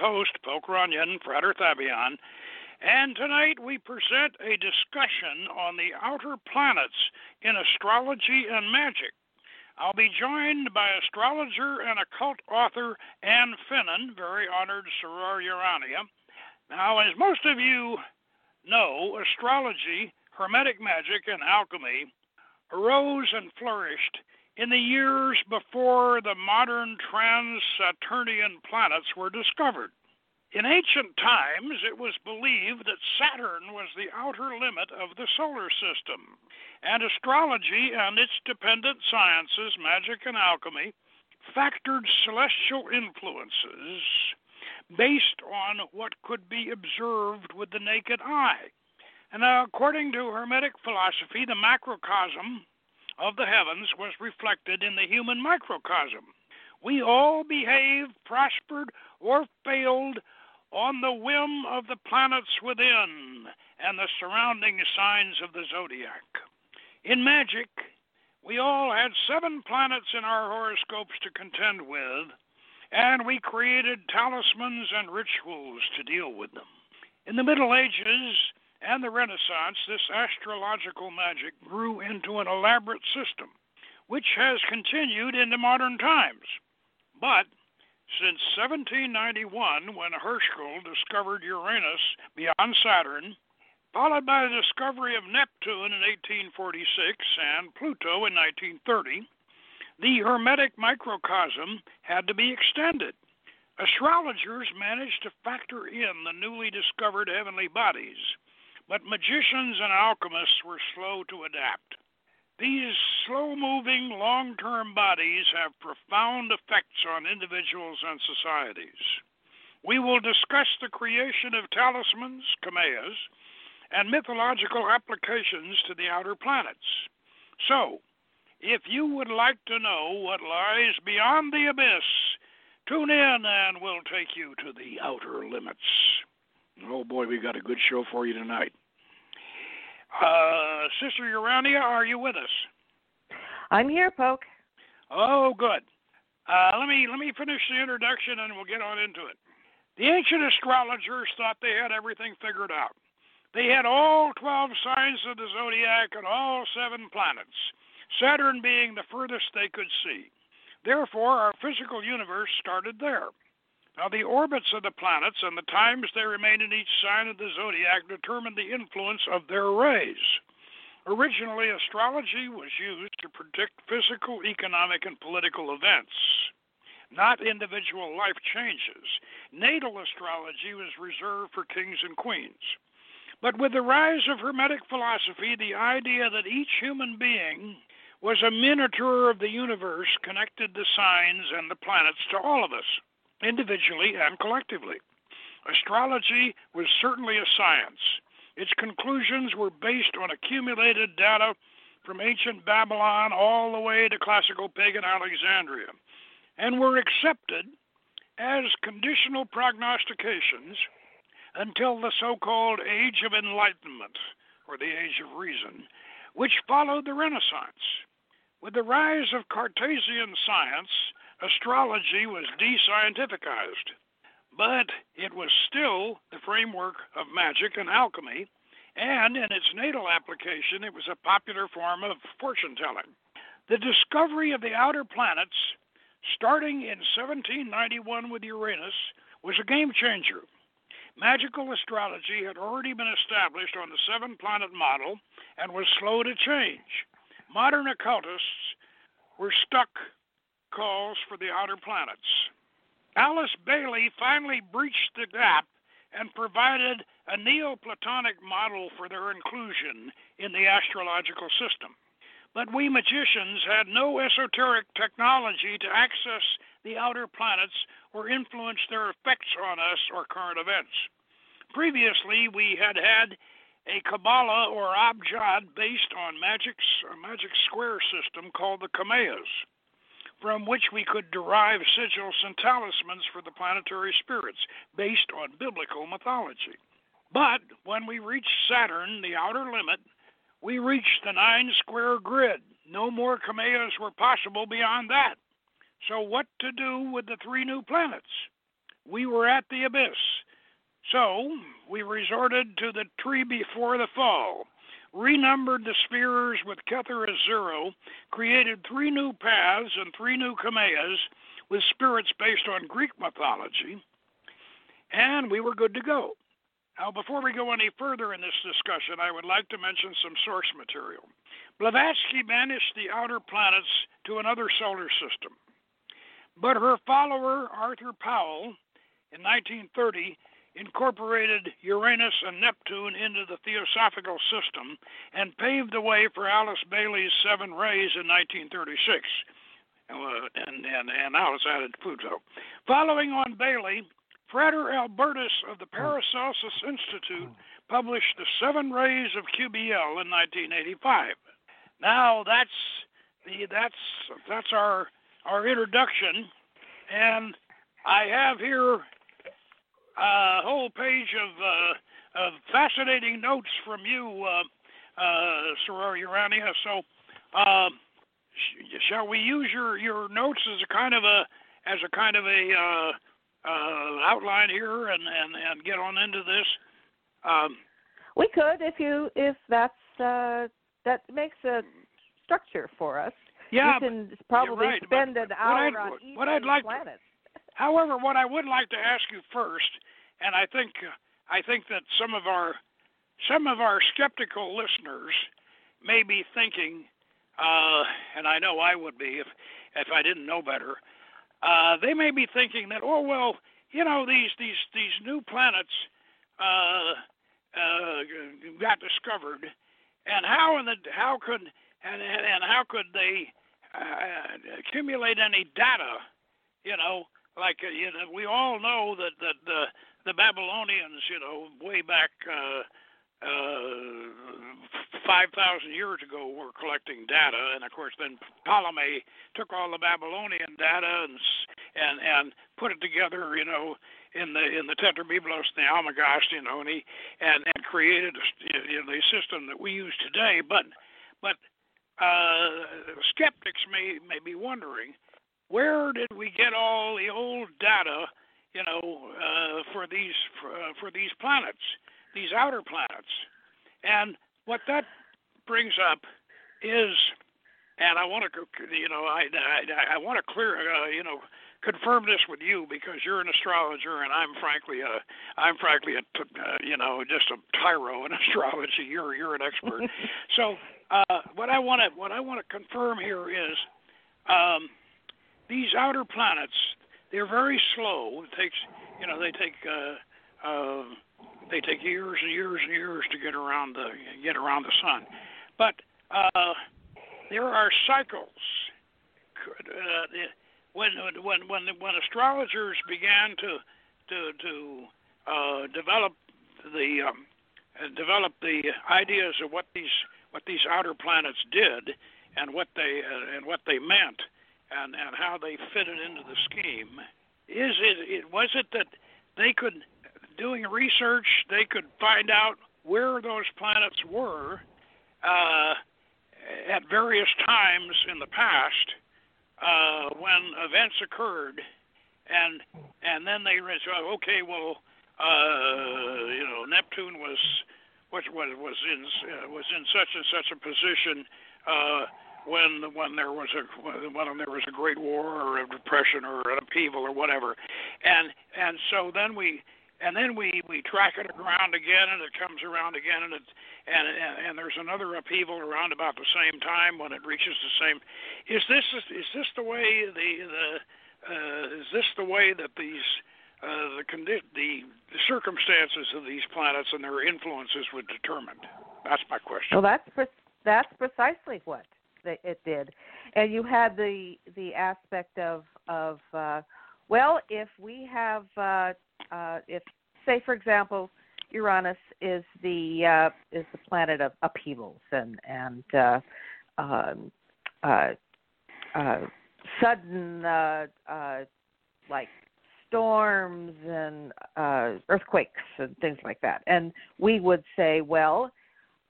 host, Poke Runyon, Frater Thabion. And tonight we present a discussion on the outer planets in astrology and magic. I'll be joined by astrologer and occult author Ann Finnin, very honored Soror Urania. Now, as most of you know, astrology, Hermetic magic, and alchemy arose and flourished in the years before the modern trans Saturnian planets were discovered. In ancient times, it was believed that Saturn was the outer limit of the solar system, and astrology and its dependent sciences, magic and alchemy, factored celestial influences based on what could be observed with the naked eye. And according to Hermetic philosophy, the macrocosm of the heavens was reflected in the human microcosm. We all behaved, prospered, or failed on the whim of the planets within and the surrounding signs of the zodiac. In magic, we all had seven planets in our horoscopes to contend with, and we created talismans and rituals to deal with them. In the Middle Ages, and the Renaissance, this astrological magic grew into an elaborate system, which has continued into modern times. But since 1791, when Herschel discovered Uranus beyond Saturn, followed by the discovery of Neptune in 1846 and Pluto in 1930, the Hermetic microcosm had to be extended. Astrologers managed to factor in the newly discovered heavenly bodies but magicians and alchemists were slow to adapt. These slow moving, long term bodies have profound effects on individuals and societies. We will discuss the creation of talismans, kameas, and mythological applications to the outer planets. So, if you would like to know what lies beyond the abyss, tune in and we'll take you to the outer limits. Oh boy, we've got a good show for you tonight. Uh, Sister Urania, are you with us? I'm here, Poke. Oh, good. Uh, let me let me finish the introduction and we'll get on into it. The ancient astrologers thought they had everything figured out. They had all 12 signs of the zodiac and all seven planets, Saturn being the furthest they could see. Therefore, our physical universe started there. Now, the orbits of the planets and the times they remain in each sign of the zodiac determine the influence of their rays. Originally, astrology was used to predict physical, economic, and political events, not individual life changes. Natal astrology was reserved for kings and queens. But with the rise of Hermetic philosophy, the idea that each human being was a miniature of the universe connected the signs and the planets to all of us individually and collectively. Astrology was certainly a science. Its conclusions were based on accumulated data from ancient Babylon all the way to classical pagan Alexandria and were accepted as conditional prognostications until the so called Age of Enlightenment, or the Age of Reason, which followed the Renaissance. With the rise of Cartesian science, astrology was descientificized, but it was still the framework of magic and alchemy, and in its natal application, it was a popular form of fortune telling. The discovery of the outer planets, starting in 1791 with Uranus, was a game changer. Magical astrology had already been established on the seven planet model and was slow to change. Modern occultists were stuck calls for the outer planets. Alice Bailey finally breached the gap and provided a Neoplatonic model for their inclusion in the astrological system. But we magicians had no esoteric technology to access the outer planets or influence their effects on us or current events. Previously, we had had a Kabbalah or Abjad based on magic's, a magic square system called the Kameas from which we could derive sigils and talismans for the planetary spirits based on biblical mythology. But when we reached Saturn, the outer limit, we reached the nine square grid. No more Kameas were possible beyond that. So, what to do with the three new planets? We were at the abyss. So, we resorted to the tree before the fall, renumbered the spheres with Kether as zero, created three new paths and three new Kameas with spirits based on Greek mythology, and we were good to go. Now, before we go any further in this discussion, I would like to mention some source material. Blavatsky banished the outer planets to another solar system, but her follower, Arthur Powell, in 1930, incorporated Uranus and Neptune into the Theosophical system and paved the way for Alice Bailey's seven rays in 1936. Uh, and, and, and Alice added Pluto. Following on Bailey, Frater Albertus of the Paracelsus Institute published The Seven Rays of QBL in 1985. Now that's the that's that's our our introduction, and I have here a whole page of uh, of fascinating notes from you, uh, uh, Soror Urania. So, uh, sh- shall we use your your notes as a kind of a as a kind of a uh, uh, outline here and, and, and get on into this? Um, we could if you if that's uh, that makes a structure for us. Yeah, you can probably right, spend an hour I'd, on each what I'd like planet. To, however, what I would like to ask you first, and I think I think that some of our some of our skeptical listeners may be thinking, uh, and I know I would be if if I didn't know better uh, they may be thinking that, oh well, you know these these these new planets uh, uh, got discovered, and how in the how could and and, and how could they uh, accumulate any data? You know, like uh, you know, we all know that that the the Babylonians, you know, way back. Uh, uh, 5,000 years ago were collecting data, and of course then Ptolemy took all the Babylonian data and and and put it together, you know, in the in the Tetrabiblos, the Almagest, you know, and he and and created you know, the system that we use today. But but uh, skeptics may may be wondering where did we get all the old data, you know, uh, for these for, uh, for these planets? these outer planets. And what that brings up is, and I want to, you know, I I, I want to clear, uh, you know, confirm this with you because you're an astrologer and I'm frankly a I'm frankly a uh, you know just a tyro in astrology. You're you're an expert. so uh, what I want to what I want to confirm here is um, these outer planets. They're very slow. It takes you know they take. Uh, uh, they take years and years and years to get around the get around the sun, but uh, there are cycles. Uh, when when when when astrologers began to to to uh, develop the um, develop the ideas of what these what these outer planets did and what they uh, and what they meant and and how they fitted into the scheme is it, it was it that they could doing research, they could find out where those planets were uh, at various times in the past uh, when events occurred, and and then they realized, okay, well, uh, you know, Neptune was was was was in uh, was in such and such a position. Uh, when when there was a when there was a great war or a depression or an upheaval or whatever, and and so then we and then we we track it around again, and it comes around again, and it and and, and there's another upheaval around about the same time when it reaches the same. Is this is this the way the the uh, is this the way that these uh, the, condi- the the circumstances of these planets and their influences were determined? That's my question. Well, that's pre- that's precisely what it did, and you had the the aspect of of uh, well, if we have uh, uh, if say for example Uranus is the uh, is the planet of upheavals and and uh, um, uh, uh, sudden uh, uh, like storms and uh, earthquakes and things like that. And we would say, well,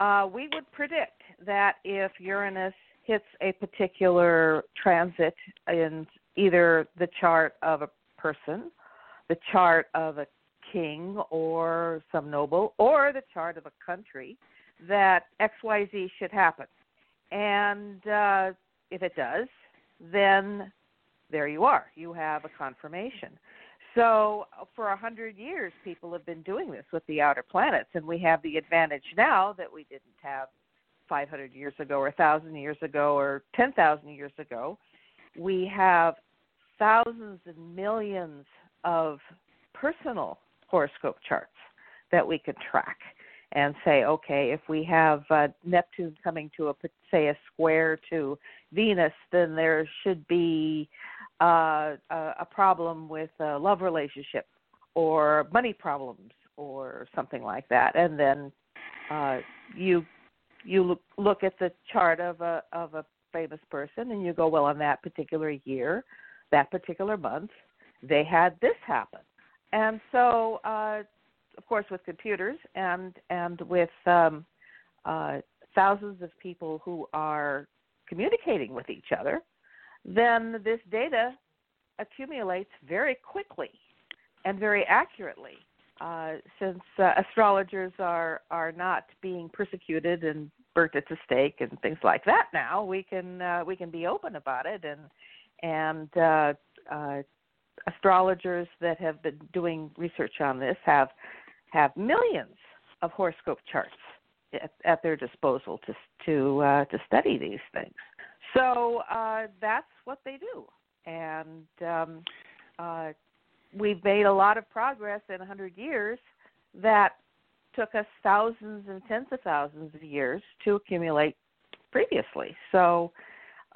uh, we would predict that if Uranus hits a particular transit in either the chart of a person, the chart of a king or some noble, or the chart of a country that XYZ should happen. And uh, if it does, then there you are. You have a confirmation. So for a hundred years, people have been doing this with the outer planets, and we have the advantage now that we didn't have 500 years ago, or 1,000 years ago, or 10,000 years ago. We have thousands and millions of personal horoscope charts that we could track and say, okay, if we have uh, Neptune coming to a say a square to Venus, then there should be uh, a, a problem with a love relationship or money problems or something like that, and then uh, you you look, look at the chart of a of a famous person and you go, well, on that particular year, that particular month, they had this happen, and so uh, of course, with computers and and with um, uh, thousands of people who are communicating with each other, then this data accumulates very quickly and very accurately. Uh, since uh, astrologers are are not being persecuted and burnt at the stake and things like that now, we can uh, we can be open about it and and uh, uh, astrologers that have been doing research on this have have millions of horoscope charts at, at their disposal to to uh, to study these things. So uh, that's what they do, and um, uh, we've made a lot of progress in a hundred years that took us thousands and tens of thousands of years to accumulate previously. So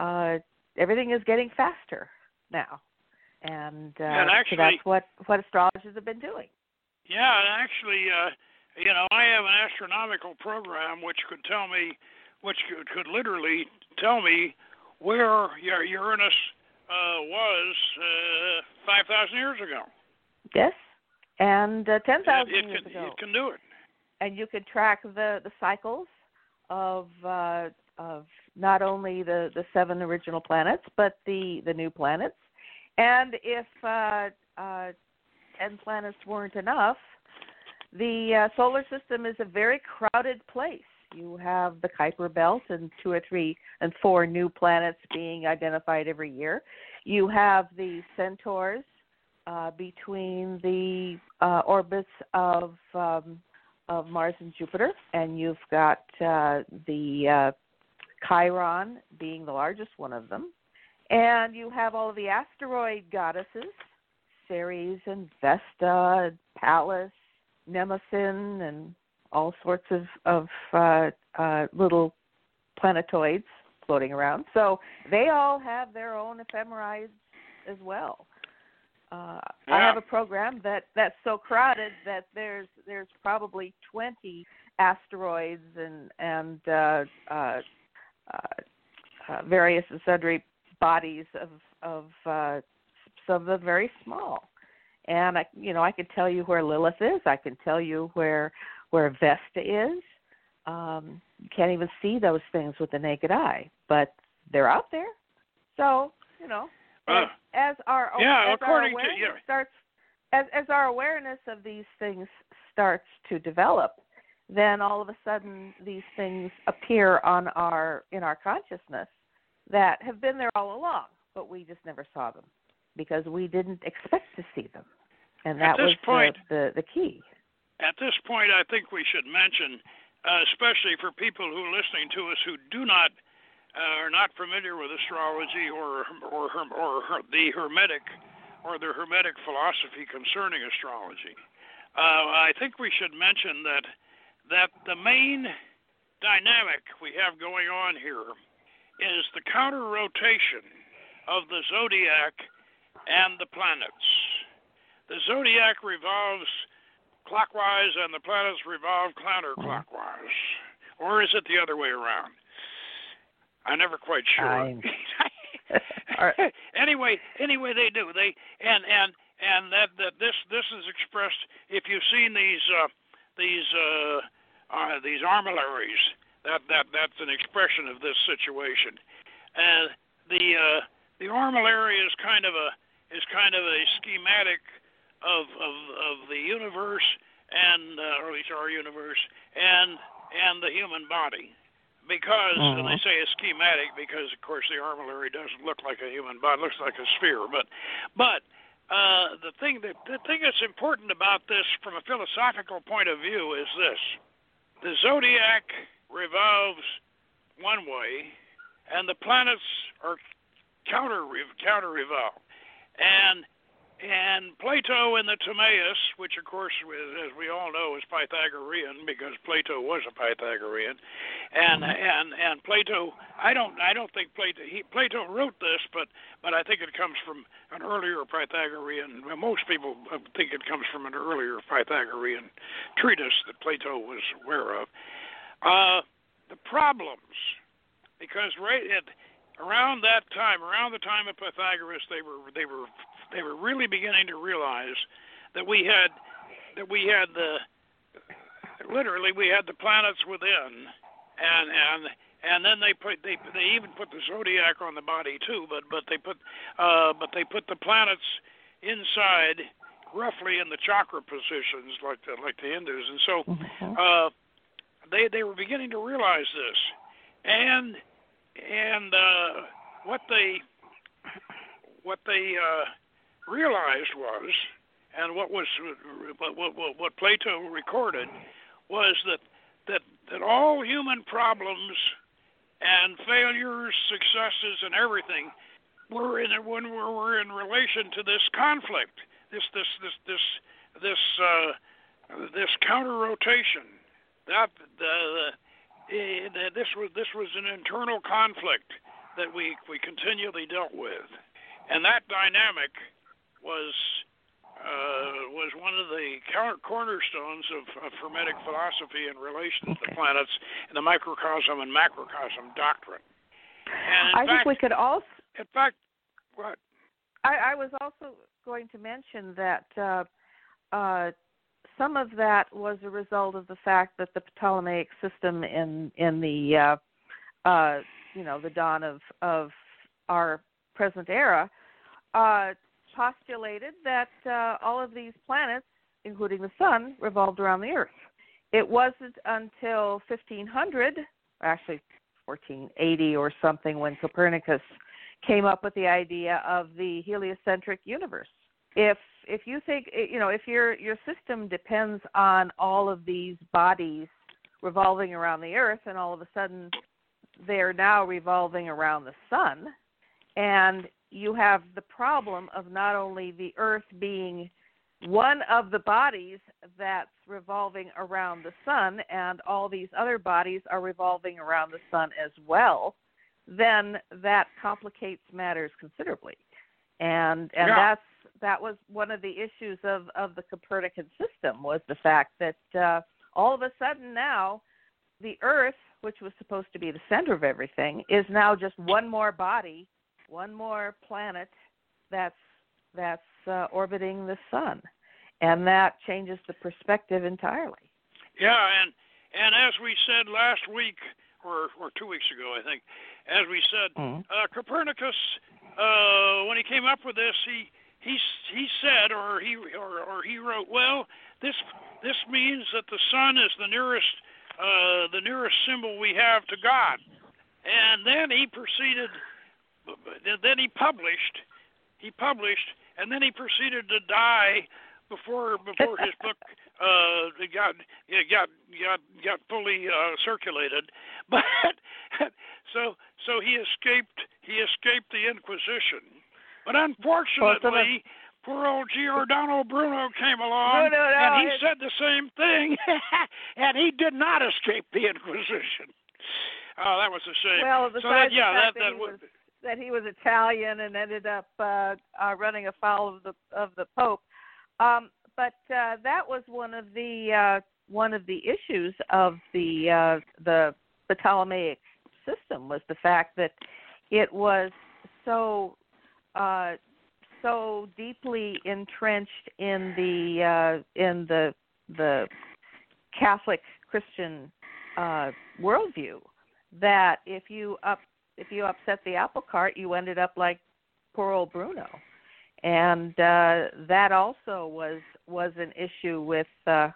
uh, everything is getting faster now, and, uh, and actually, so that's what what astrologers have been doing. Yeah, and actually, uh, you know, I have an astronomical program which could tell me, which could, could literally tell me where your Uranus uh, was uh, 5,000 years ago. Yes, and uh, 10,000 years can, ago. It can do it. And you could track the, the cycles of uh, of not only the, the seven original planets, but the, the new planets. And if uh, uh, 10 planets weren't enough, the uh, solar system is a very crowded place. You have the Kuiper Belt and two or three and four new planets being identified every year. You have the centaurs uh, between the uh, orbits of um, of Mars and Jupiter, and you've got uh, the uh, Chiron being the largest one of them, and you have all of the asteroid goddesses Ceres and Vesta, Pallas, Nemesis, and all sorts of of uh, uh, little planetoids floating around. So they all have their own ephemerides as well. Uh, yeah. I have a program that that's so crowded that there's there's probably 20 asteroids and and uh, uh, uh, uh, various and sundry bodies of of uh, some of them very small. And I, you know, I can tell you where Lilith is. I can tell you where where Vesta is. Um, you can't even see those things with the naked eye, but they're out there. So, you know, uh, as, our yeah, as according our to awareness yeah. starts as as our awareness of these things starts to develop, then all of a sudden these things appear on our in our consciousness that have been there all along, but we just never saw them because we didn't expect to see them, and that was point, the, the the key. At this point, I think we should mention, uh, especially for people who are listening to us who do not uh, are not familiar with astrology or or or, or the hermetic or the hermetic philosophy concerning astrology. Uh, I think we should mention that that the main dynamic we have going on here is the counter rotation of the zodiac and the planets. The zodiac revolves clockwise and the planets revolve counterclockwise. Or is it the other way around? I'm never quite sure. anyway, anyway they do. They and and and that that this this is expressed if you've seen these uh these uh, uh these armillaries that that that's an expression of this situation. And the uh the armillary is kind of a is kind of a schematic of of of the universe and uh, or at least our universe and and the human body. Because uh-huh. and they say a schematic because of course the armillary doesn't look like a human body. It looks like a sphere but but uh, the thing that the thing that's important about this from a philosophical point of view is this. The zodiac revolves one way and the planets are counter counter revolve and and Plato in the Timaeus, which of course, as we all know, is Pythagorean because Plato was a Pythagorean, and mm-hmm. and and Plato, I don't I don't think Plato he, Plato wrote this, but but I think it comes from an earlier Pythagorean. Well, most people think it comes from an earlier Pythagorean treatise that Plato was aware of. Uh, the problems, because right at around that time, around the time of Pythagoras, they were they were they were really beginning to realize that we had that we had the literally we had the planets within and and and then they put they they even put the zodiac on the body too but but they put uh but they put the planets inside roughly in the chakra positions like the like the Hindus and so mm-hmm. uh they they were beginning to realize this and and uh what they what they uh realized was, and what was what, what, what Plato recorded, was that that that all human problems and failures, successes, and everything were in when we were in relation to this conflict, this this this this this uh, this counter rotation. That the, the, this was this was an internal conflict that we we continually dealt with, and that dynamic was uh, was one of the cornerstones of, of Hermetic philosophy in relation to the planets and the microcosm and macrocosm doctrine. And I fact, think we could also. In fact, what? I, I was also going to mention that uh, uh, some of that was a result of the fact that the Ptolemaic system in in the uh, uh, you know the dawn of of our present era uh, postulated that uh, all of these planets, including the sun, revolved around the Earth. It wasn't until 1500, actually 1480 or something, when Copernicus came up with the idea of the heliocentric universe. If if you think you know if your your system depends on all of these bodies revolving around the Earth, and all of a sudden they're now revolving around the sun, and you have the problem of not only the Earth being one of the bodies that's revolving around the sun, and all these other bodies are revolving around the sun as well, then that complicates matters considerably. And and yeah. that's that was one of the issues of of the Copernican system was the fact that uh, all of a sudden now the Earth, which was supposed to be the center of everything, is now just one more body one more planet that's that's uh, orbiting the sun, and that changes the perspective entirely. Yeah, and and as we said last week or or two weeks ago, I think, as we said, mm-hmm. uh, Copernicus, uh, when he came up with this, he he he said, or he or, or he wrote, well, this this means that the sun is the nearest uh, the nearest symbol we have to God, and then he proceeded then he published, he published, and then he proceeded to die before before his book uh got got got got fully uh circulated. But so so he escaped he escaped the inquisition. But unfortunately poor old giordano bruno came along no, no, no, and he it's... said the same thing and he did not escape the inquisition. Oh that was a shame. Well so that, yeah that that, that was that he was Italian and ended up uh, uh, running afoul of the of the Pope. Um, but uh, that was one of the uh, one of the issues of the uh, the Ptolemaic system was the fact that it was so uh, so deeply entrenched in the uh, in the the Catholic Christian uh, worldview that if you up if you upset the apple cart, you ended up like poor old Bruno, and uh, that also was was an issue with uh,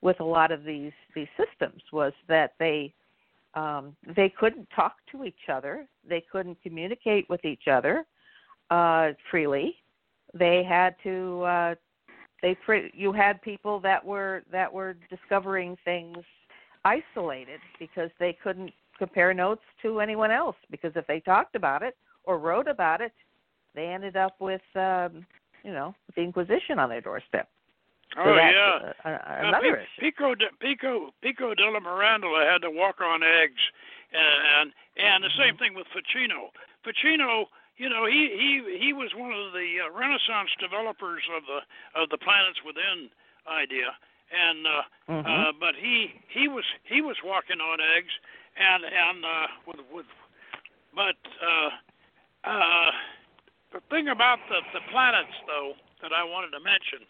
with a lot of these these systems was that they um, they couldn't talk to each other, they couldn't communicate with each other uh, freely. They had to uh, they you had people that were that were discovering things isolated because they couldn't compare notes to anyone else because if they talked about it or wrote about it, they ended up with um, you know the Inquisition on their doorstep. So oh yeah, a, another uh, Pico de, Pico Pico della Mirandola had to walk on eggs, and and the same mm-hmm. thing with Ficino. Ficino, you know, he he he was one of the uh, Renaissance developers of the of the planets within idea, and uh, mm-hmm. uh, but he he was he was walking on eggs, and and uh, with with, but uh, uh, the thing about the the planets though that I wanted to mention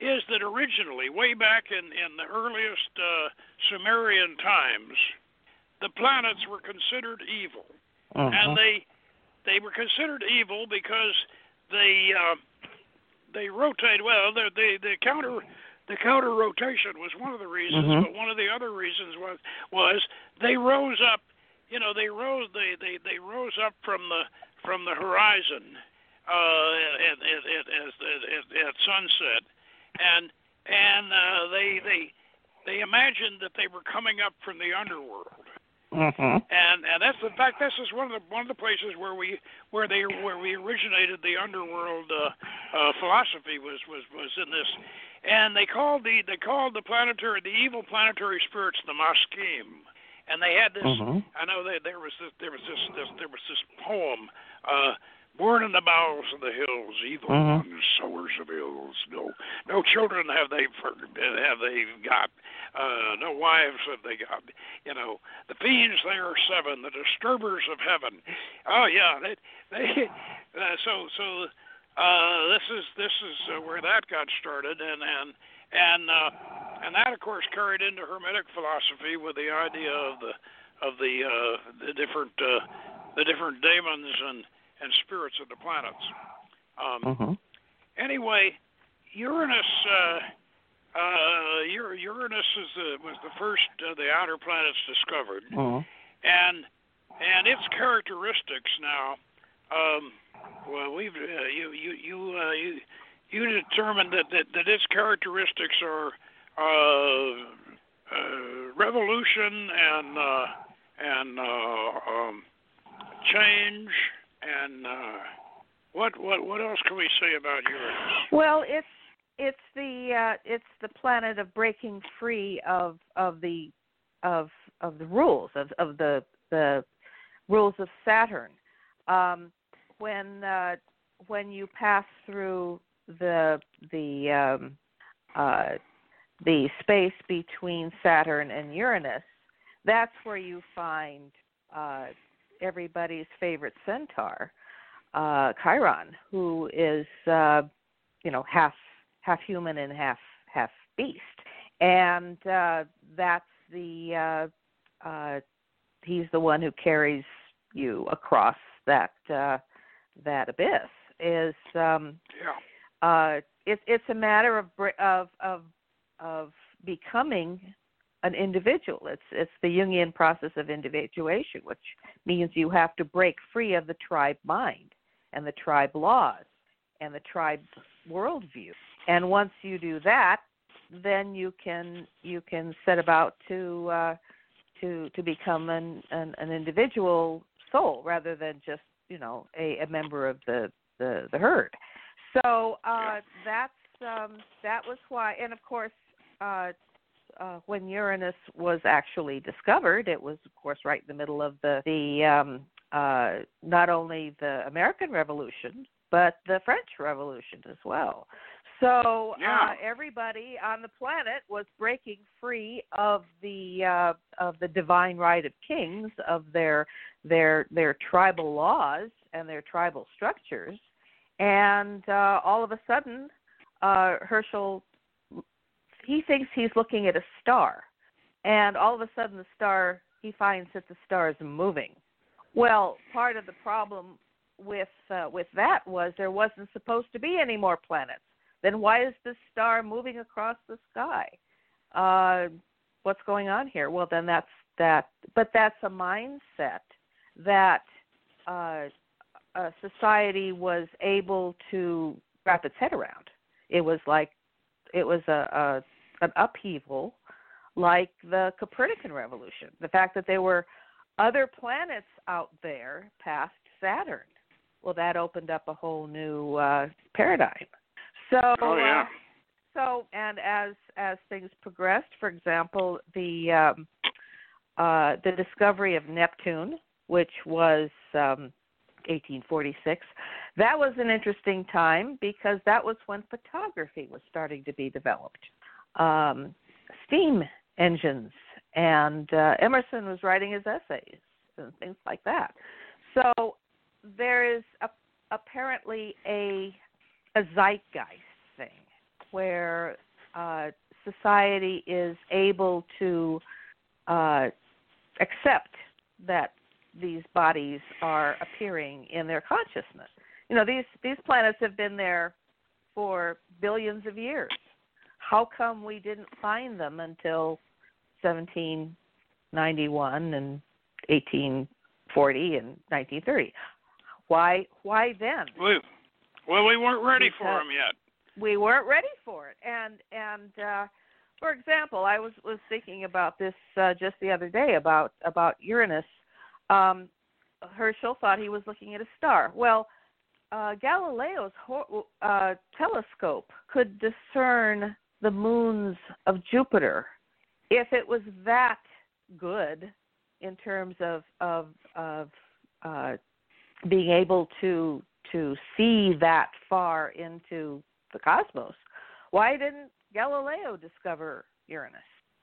is that originally, way back in, in the earliest uh, Sumerian times, the planets were considered evil, uh-huh. and they they were considered evil because they uh, they rotate well. The the the counter the counter rotation was one of the reasons, mm-hmm. but one of the other reasons was was they rose up. You know, they rose they they they rose up from the from the horizon uh, at, at, at, at, at sunset and and uh, they they they imagined that they were coming up from the underworld. Mm-hmm. And and that's in fact this is one of the one of the places where we where they where we originated the underworld uh, uh, philosophy was was was in this, and they called the they called the planetary the evil planetary spirits the Maskim, and they had this. Mm-hmm. I know that there was this there was this, this there was this poem. Uh, Born in the bowels of the hills, evil mm-hmm. ones, sowers of ills. No, no children have they have they got. Uh, no wives have they got. You know, the fiends they are seven, the disturbers of heaven. Oh yeah, they they. Uh, so so uh, this is this is uh, where that got started, and and and uh, and that of course carried into Hermetic philosophy with the idea of the of the uh, the different uh, the different daemons and and spirits of the planets. Um, mm-hmm. Anyway, Uranus. Uh, uh, Uranus is the, was the first of the outer planets discovered, mm-hmm. and and its characteristics now. Um, well, we've uh, you you you uh, you you determined that, that that its characteristics are revolution and uh, and uh, um, change and uh, what what what else can we say about Uranus? Well, it's it's the uh, it's the planet of breaking free of of the of of the rules of of the the rules of Saturn. Um, when uh, when you pass through the the um, uh, the space between Saturn and Uranus, that's where you find uh, everybody's favorite centaur, uh, Chiron, who is uh, you know half half human and half half beast, and uh, that's the uh, uh, he's the one who carries you across that uh, that abyss. Is um, yeah. uh, it's it's a matter of of of of becoming an individual. It's it's the Jungian process of individuation, which means you have to break free of the tribe mind and the tribe laws and the tribe worldview. And once you do that, then you can you can set about to uh, to to become an, an an individual soul rather than just you know a, a member of the the, the herd. So uh, that's um, that was why, and of course, uh, uh, when Uranus was actually discovered, it was, of course, right in the middle of the the um, uh, not only the American Revolution but the French Revolution as well. So yeah. uh, everybody on the planet was breaking free of the uh, of the divine right of kings, of their their their tribal laws and their tribal structures, and uh, all of a sudden, uh, Herschel he thinks he's looking at a star, and all of a sudden the star he finds that the star is moving. Well, part of the problem with uh, with that was there wasn't supposed to be any more planets. Then why is this star moving across the sky? Uh, what's going on here? Well, then that's that. But that's a mindset that uh, a society was able to wrap its head around. It was like it was a, a an upheaval, like the Copernican revolution. The fact that there were other planets out there past Saturn. Well, that opened up a whole new uh, paradigm. So, oh yeah. Uh, so, and as as things progressed, for example, the um, uh, the discovery of Neptune, which was um, 1846, that was an interesting time because that was when photography was starting to be developed, um, steam engines, and uh, Emerson was writing his essays and things like that. So there is a, apparently a a zeitgeist thing where uh, society is able to uh, accept that these bodies are appearing in their consciousness. You know, these these planets have been there for billions of years. How come we didn't find them until 1791 and 1840 and 1930? Why why then? We, well, we weren't ready because for them yet. We weren't ready for it, and and uh, for example, I was was thinking about this uh, just the other day about about Uranus. Um, Herschel thought he was looking at a star. Well, uh, Galileo's uh, telescope could discern the moons of Jupiter. If it was that good in terms of of, of uh, being able to to see that far into the cosmos, why didn't Galileo discover Uranus?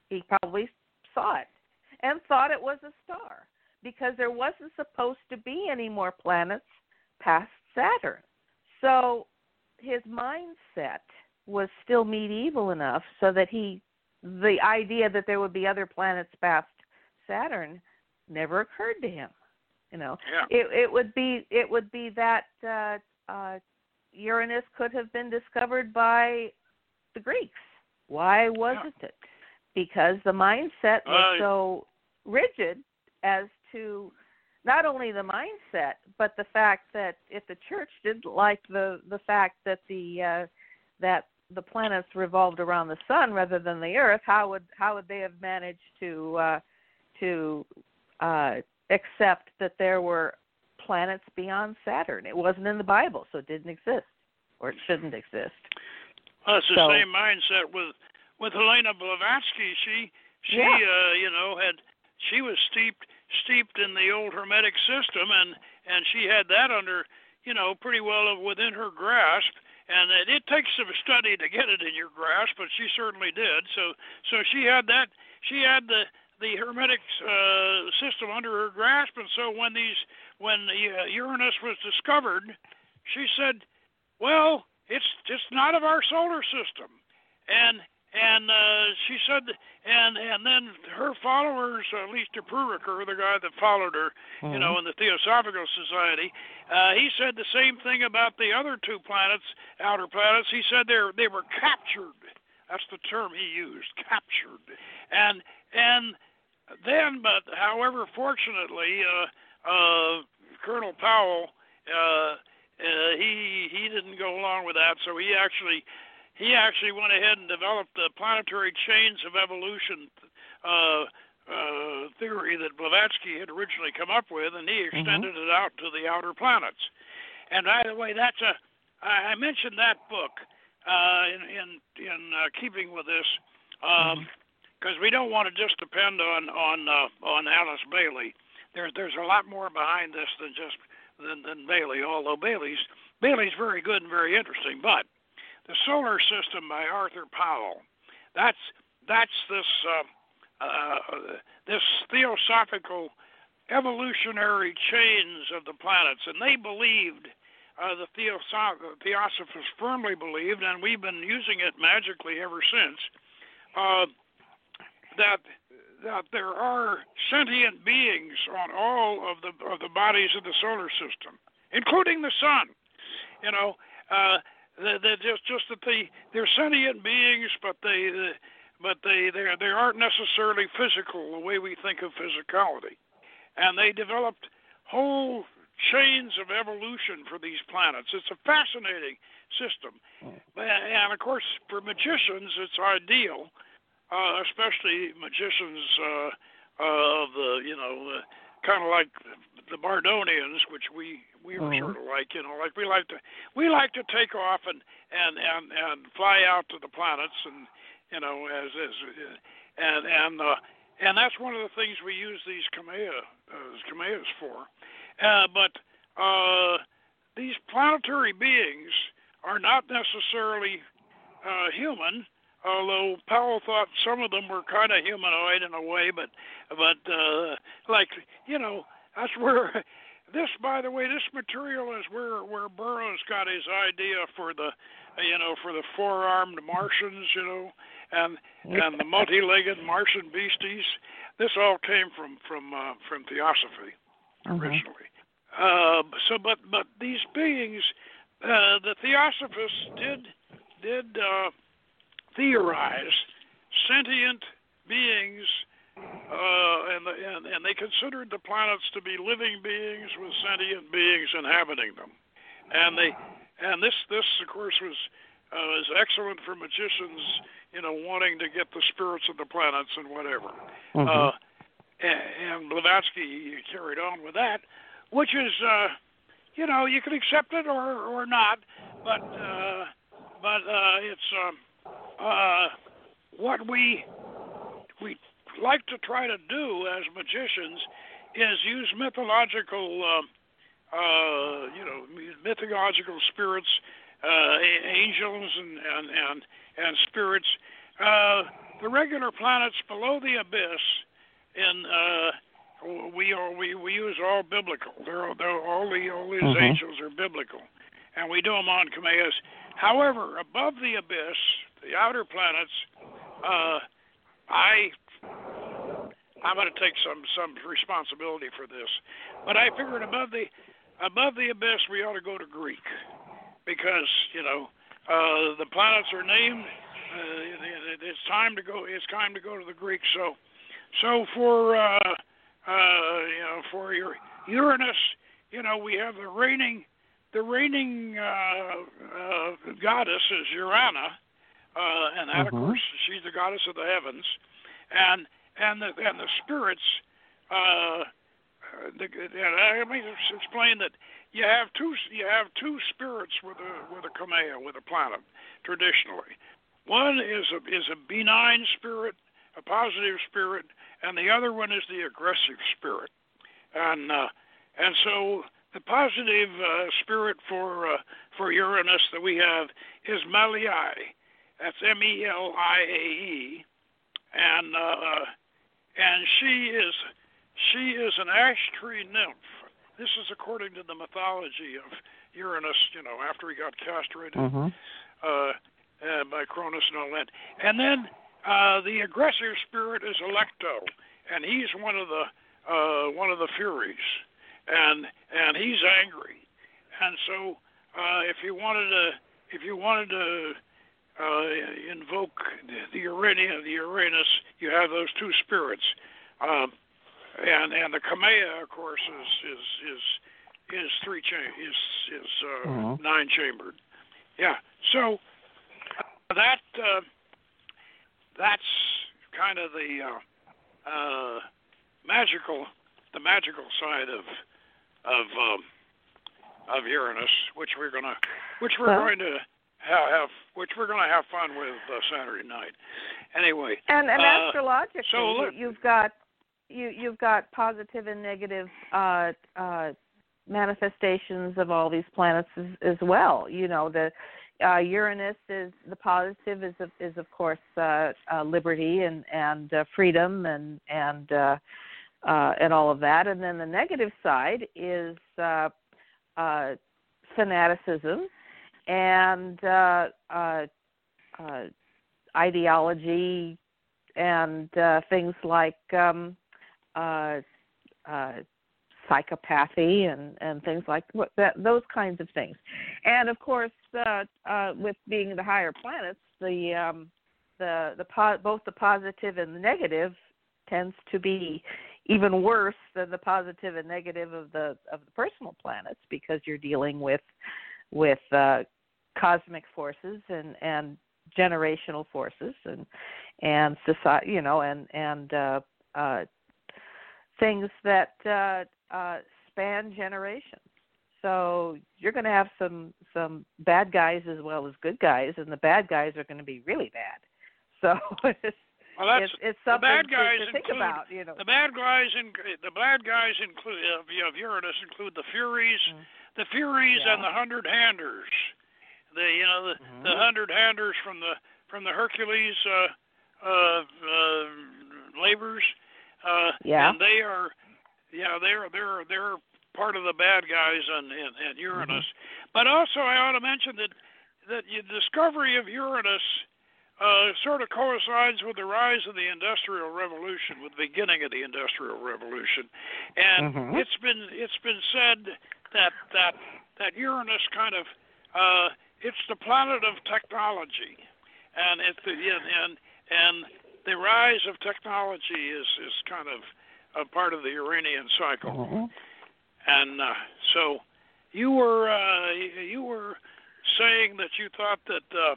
He probably saw it and thought it was a star because there wasn't supposed to be any more planets past Saturn. So his mindset was still medieval enough so that he the idea that there would be other planets past Saturn never occurred to him. You know, yeah. it it would be it would be that uh, uh, Uranus could have been discovered by the Greeks. Why wasn't yeah. it? Because the mindset was uh, so rigid as to not only the mindset, but the fact that if the church didn't like the the fact that the uh, that the planets revolved around the sun rather than the earth, how would how would they have managed to uh, to uh, accept that there were planets beyond Saturn? It wasn't in the Bible, so it didn't exist, or it shouldn't exist. Well, it's the so, same mindset with with Helena Blavatsky. She she yeah. uh, you know had she was steeped steeped in the old Hermetic system, and and she had that under you know pretty well within her grasp. And it, it takes some study to get it in your grasp, but she certainly did. So so she had that she had the the hermetic uh, system under her grasp, and so when these when uh, Uranus was discovered, she said, "Well, it's just not of our solar system," and and uh, she said, and and then her followers, uh, Lisa Pruriker, the guy that followed her, mm-hmm. you know, in the Theosophical Society, uh, he said the same thing about the other two planets, outer planets. He said they they were captured. That's the term he used, captured. And and then, but however, fortunately, uh, uh, Colonel Powell, uh, uh, he he didn't go along with that, so he actually he actually went ahead and developed the planetary chains of evolution uh, uh, theory that Blavatsky had originally come up with, and he mm-hmm. extended mm-hmm. it out to the outer planets. And by the way, that's a I mentioned that book uh, in in, in uh, keeping with this because um, mm-hmm. we don't want to just depend on on uh, on Alice Bailey. There's there's a lot more behind this than just than, than Bailey. Although Bailey's Bailey's very good and very interesting, but the Solar System by Arthur Powell. That's that's this uh, uh, this theosophical evolutionary chains of the planets, and they believed uh, the theosoph- theosophists firmly believed, and we've been using it magically ever since. Uh, that that there are sentient beings on all of the of the bodies of the solar system, including the sun. You know, uh, they're just just that they they're sentient beings, but they but they they they aren't necessarily physical the way we think of physicality, and they developed whole chains of evolution for these planets. It's a fascinating system, and of course for magicians it's ideal, uh, especially magicians uh, of the you know. Uh, kind of like the Bardonians, which we we were mm-hmm. sort of like, you know, like we like to we like to take off and and and and fly out to the planets and you know as as and and uh, and that's one of the things we use these Kamea uh, Kameas for. Uh, but uh, these planetary beings are not necessarily uh, human although Powell thought some of them were kind of humanoid in a way, but but uh, like you know that's where this by the way this material is where where Burroughs got his idea for the you know for the four-armed Martians you know and and the multi-legged Martian beasties. This all came from from uh, from Theosophy mm-hmm. originally. Uh, so but but these beings, uh, the Theosophists did did. Uh, theorize sentient beings, uh, and, the, and and they considered the planets to be living beings with sentient beings inhabiting them, and they and this this of course was uh, is excellent for magicians, you know, wanting to get the spirits of the planets and whatever. Mm-hmm. Uh, and, and Blavatsky carried on with that, which is, uh, you know, you can accept it or or not, but uh, but uh, it's. Um, uh, what we we like to try to do as magicians is use mythological, uh, uh, you know, mythological spirits, uh, angels and and and, and spirits. Uh, the regular planets below the abyss, in uh, we are we we use all biblical. They're, they're all the all these mm-hmm. angels are biblical, and we do them on Kameas. However, above the abyss, the outer planets, uh, I I'm going to take some some responsibility for this, but I figured above the above the abyss we ought to go to Greek because you know uh, the planets are named. Uh, it's time to go. It's time to go to the Greek. So, so for uh, uh, you know for your Uranus, you know we have the reigning the reigning uh, uh, goddess is Urana, uh, and that, mm-hmm. of course, she's the goddess of the heavens, and and the and the spirits. Uh, the, and let me explain that you have two you have two spirits with a with a kamea with a planet traditionally. One is a is a benign spirit, a positive spirit, and the other one is the aggressive spirit. And uh, and so the positive uh, spirit for uh, for Uranus that we have is Meliae, that's M E L I A E, and uh, and she is she is an ash tree nymph. This is according to the mythology of Uranus. You know, after he got castrated mm-hmm. uh, uh, by Cronus and all that, and then uh, the aggressive spirit is Alecto, and he's one of the uh, one of the Furies, and and he's angry, and so uh, if you wanted to if you wanted to uh, invoke the Urania, the Uranus. You have those two spirits, um, and and the Kamea, of course, is is is is three cha- is is uh, mm-hmm. nine chambered. Yeah. So uh, that uh, that's kind of the uh, uh, magical the magical side of of um, of Uranus, which we're gonna which we're well, going to have, which we're going to have fun with uh, Saturday night. Anyway, and and uh, astrologically, so you, have got you you've got positive and negative uh, uh, manifestations of all these planets as, as well. You know, the uh, Uranus is the positive is of, is of course uh, uh, liberty and and uh, freedom and and uh, uh, and all of that, and then the negative side is uh, uh, fanaticism and uh, uh, uh, ideology and uh, things like um, uh, uh, psychopathy and and things like that those kinds of things. And of course uh, uh, with being the higher planets the um, the the po- both the positive and the negative tends to be even worse than the positive and negative of the of the personal planets because you're dealing with with uh, cosmic forces and and generational forces and and society you know and and uh, uh, things that uh, uh, span generations. So you're going to have some some bad guys as well as good guys, and the bad guys are going to be really bad. So it's well, that's, it's, it's something the bad guys to, to think about. You know, the bad guys in the bad guys include of, of Uranus include the Furies, mm. the Furies yeah. and the Hundred Handers. The you know the mm-hmm. the Hundred Handers from the from the Hercules uh, uh, uh, labors. Uh, yeah. And they are, yeah, they're they're they're part of the bad guys on in, in Uranus. Mm-hmm. But also, I ought to mention that that the discovery of Uranus uh, sort of coincides with the rise of the Industrial Revolution, with the beginning of the Industrial Revolution, and mm-hmm. it's been it's been said that that that Uranus kind of uh, it's the planet of technology, and it's the and and the rise of technology is is kind of a part of the Uranian cycle, mm-hmm. and uh, so you were uh, you were saying that you thought that. Uh,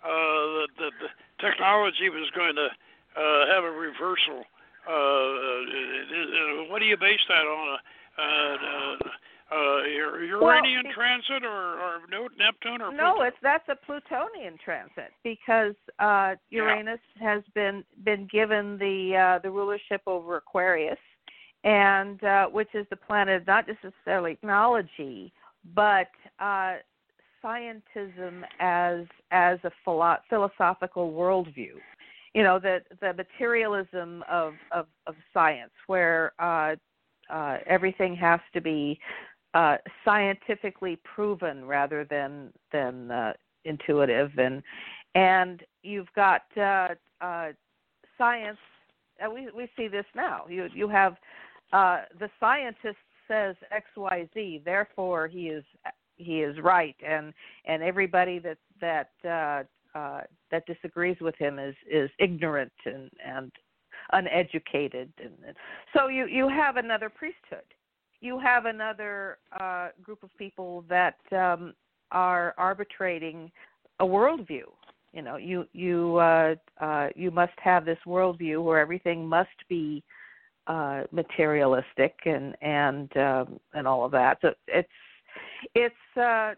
uh, that, that the technology was going to uh, have a reversal. Uh, uh, what do you base that on? Uh, uh, uh, Uranian well, transit or, or Neptune or no? It's that's a Plutonian transit because uh, Uranus yeah. has been been given the uh, the rulership over Aquarius, and uh, which is the planet of not necessarily technology, but uh, scientism as as a philo- philosophical worldview. You know, the the materialism of of, of science, where uh, uh, everything has to be uh, scientifically proven rather than than uh, intuitive, and and you've got uh, uh, science. Uh, we we see this now. You you have uh, the scientist says X Y Z, therefore he is he is right, and and everybody that that uh, uh, that disagrees with him is is ignorant and and uneducated, and, and so you you have another priesthood. You have another uh, group of people that um, are arbitrating a worldview. You know, you you uh, uh, you must have this worldview where everything must be uh, materialistic and and um, and all of that. So it's it's uh,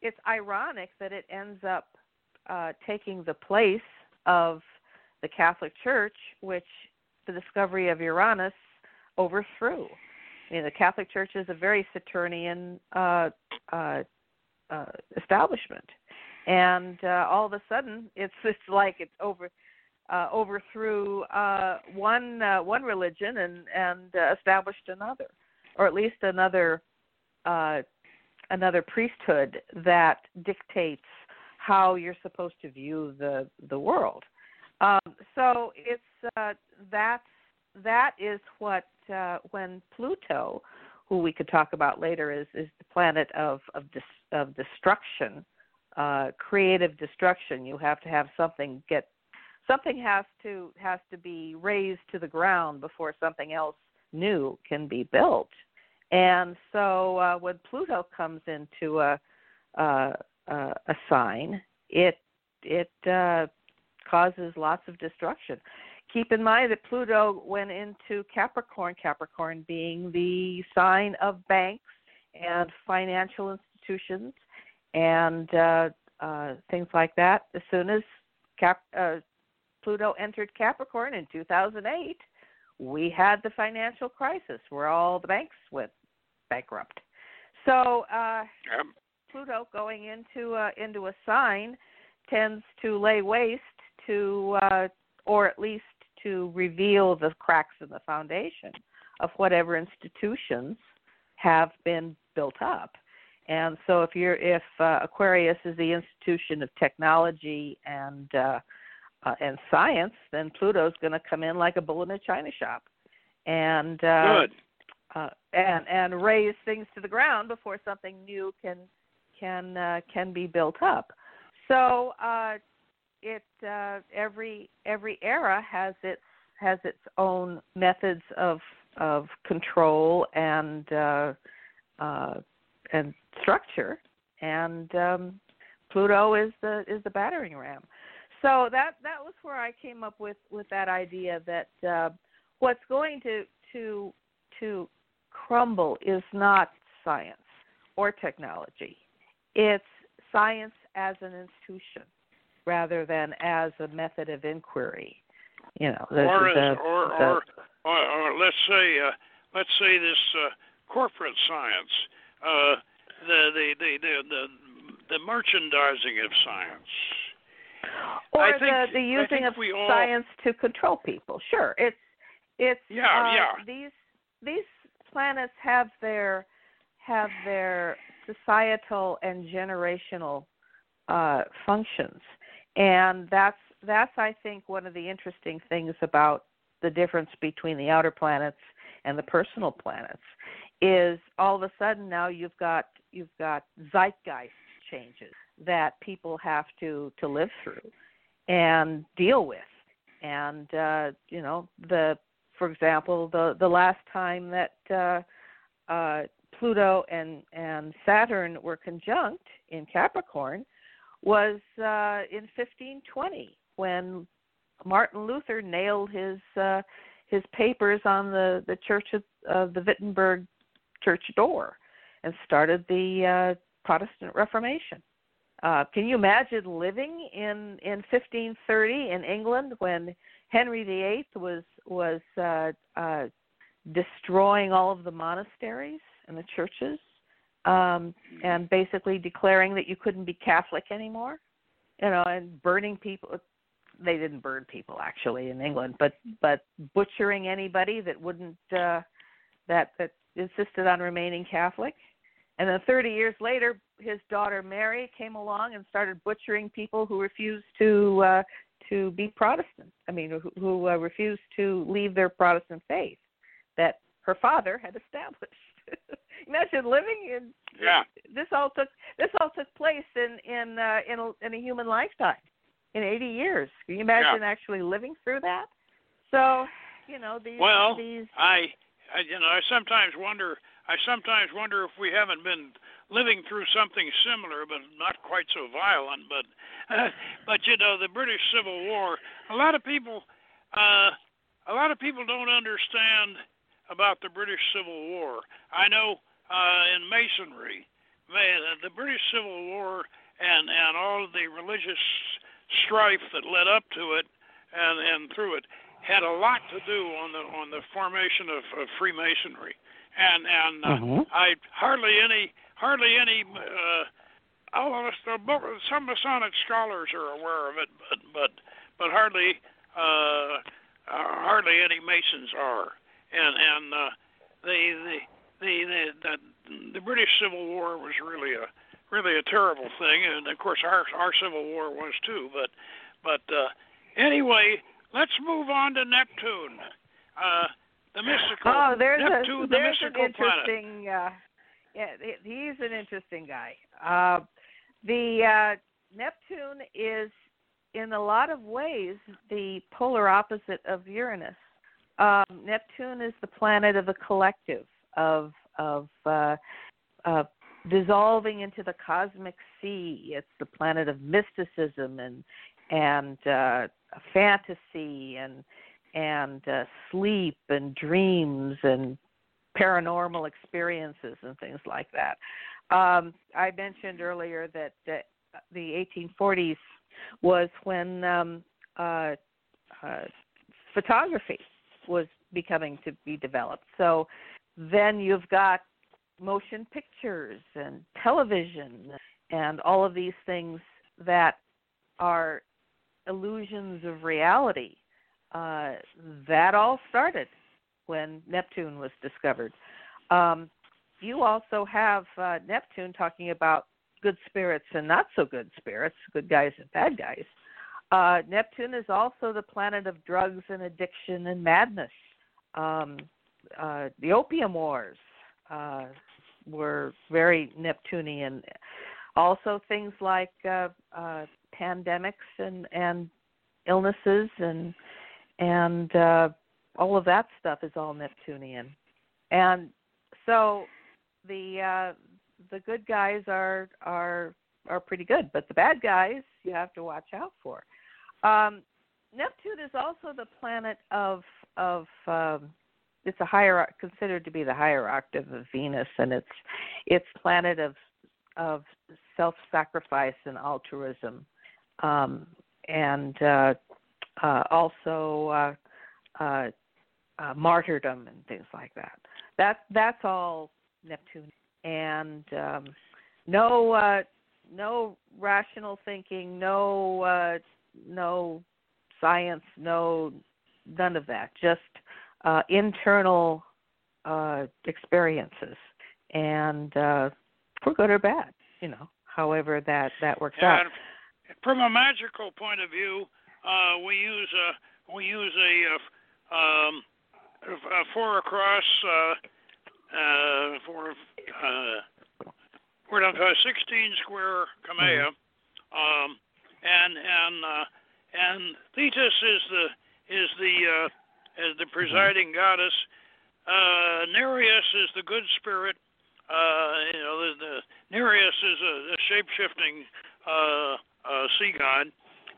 it's ironic that it ends up uh, taking the place of the Catholic Church, which the discovery of Uranus overthrew. I mean, the Catholic Church is a very Saturnian uh, uh, uh, establishment, and uh, all of a sudden, it's it's like it's over uh, overthrew uh, one uh, one religion and and uh, established another, or at least another uh, another priesthood that dictates how you're supposed to view the the world. Um, so it's uh, that's that is what uh, when Pluto, who we could talk about later, is is the planet of of dis, of destruction, uh, creative destruction. You have to have something get something has to has to be razed to the ground before something else new can be built. And so uh, when Pluto comes into a a, a sign, it it uh, causes lots of destruction. Keep in mind that Pluto went into Capricorn, Capricorn being the sign of banks and financial institutions and uh, uh, things like that. As soon as Cap, uh, Pluto entered Capricorn in 2008, we had the financial crisis where all the banks went bankrupt. So uh, yep. Pluto going into uh, into a sign tends to lay waste to, uh, or at least to reveal the cracks in the foundation of whatever institutions have been built up. And so, if you're if uh, Aquarius is the institution of technology and uh, uh, and science, then Pluto's going to come in like a bull in a china shop. And uh, Good uh, and and raise things to the ground before something new can can uh, can be built up. So uh, it uh, every every era has its has its own methods of of control and uh, uh, and structure, and um, Pluto is the is the battering ram. So that that was where I came up with with that idea that uh, what's going to to to crumble is not science or technology. It's science as an institution rather than as a method of inquiry. You know, the, or, the, or, the, or, or, or let's say uh, let's say this uh, corporate science, uh, the, the, the the the merchandising of science. Or I think, the the using of all, science to control people. Sure, it's it's yeah uh, yeah these these planets have their have their societal and generational uh, functions, and that's that's I think one of the interesting things about the difference between the outer planets and the personal planets is all of a sudden now you've got you've got zeitgeist changes that people have to to live through and deal with. And uh you know the for example the the last time that uh uh Pluto and and Saturn were conjunct in Capricorn was uh in 1520 when Martin Luther nailed his uh, his papers on the the Church of, of the Wittenberg church door and started the uh, Protestant Reformation. Uh, can you imagine living in in 1530 in England when Henry VIII was was uh, uh, destroying all of the monasteries and the churches, um, and basically declaring that you couldn't be Catholic anymore, you know, and burning people they didn't burn people actually in England, but but butchering anybody that wouldn't uh, that that insisted on remaining Catholic. And then 30 years later, his daughter Mary came along and started butchering people who refused to uh, to be Protestant. I mean, who, who uh, refused to leave their Protestant faith that her father had established. Imagine living in yeah. This all took this all took place in in uh, in a, in a human lifetime in 80 years. Can you imagine yeah. actually living through that? So, you know, these well, these I, I you know, I sometimes wonder I sometimes wonder if we haven't been living through something similar, but not quite so violent. But, uh, but you know, the British Civil War. A lot of people, uh, a lot of people don't understand about the British Civil War. I know uh, in Masonry, the British Civil War and and all of the religious strife that led up to it and and through it had a lot to do on the on the formation of, of Freemasonry, and and uh, mm-hmm. I hardly any hardly any uh, us some Masonic scholars are aware of it, but but but hardly uh, uh, hardly any Masons are, and and uh, the, the the the the the British Civil War was really a really a terrible thing, and of course our our Civil War was too. But but uh, anyway, let's move on to Neptune, uh, the mystical. Oh, there's Neptune, a the there's mystical an interesting. Uh, yeah, he's an interesting guy. Uh, the uh, Neptune is, in a lot of ways, the polar opposite of Uranus. Um, Neptune is the planet of the collective, of of uh, uh, dissolving into the cosmic sea. It's the planet of mysticism and and uh, fantasy and and uh, sleep and dreams and paranormal experiences and things like that. Um, I mentioned earlier that, the 1840s was when um, uh, uh, photography was becoming to be developed. So then you've got motion pictures and television and all of these things that are illusions of reality. Uh, that all started when Neptune was discovered. Um, you also have uh, Neptune talking about good spirits and not so good spirits, good guys and bad guys. Uh, Neptune is also the planet of drugs and addiction and madness. Um, uh, the opium wars uh, were very Neptunian. Also, things like uh, uh, pandemics and and illnesses and and uh, all of that stuff is all Neptunian. And so the uh, the good guys are are are pretty good, but the bad guys you have to watch out for. Um, Neptune is also the planet of of um, it's a higher considered to be the higher octave of Venus, and it's it's planet of of self-sacrifice and altruism, um, and uh, uh, also uh, uh, uh, martyrdom and things like that. That that's all Neptune, and um, no uh, no rational thinking, no uh, no science, no none of that. Just uh, internal uh, experiences, and uh, for good or bad, you know, however that that works and out. From a magical point of view, uh, we use a we use a, uh, um, a four across uh, uh, for uh, we're down to a 16 square kamea, Mm-hmm. um, and and uh, and Thetis is the is the uh, is the presiding goddess. Uh, Nereus is the good spirit. Uh, you know, the, the Nereus is a, a shape shifting uh, uh, sea god,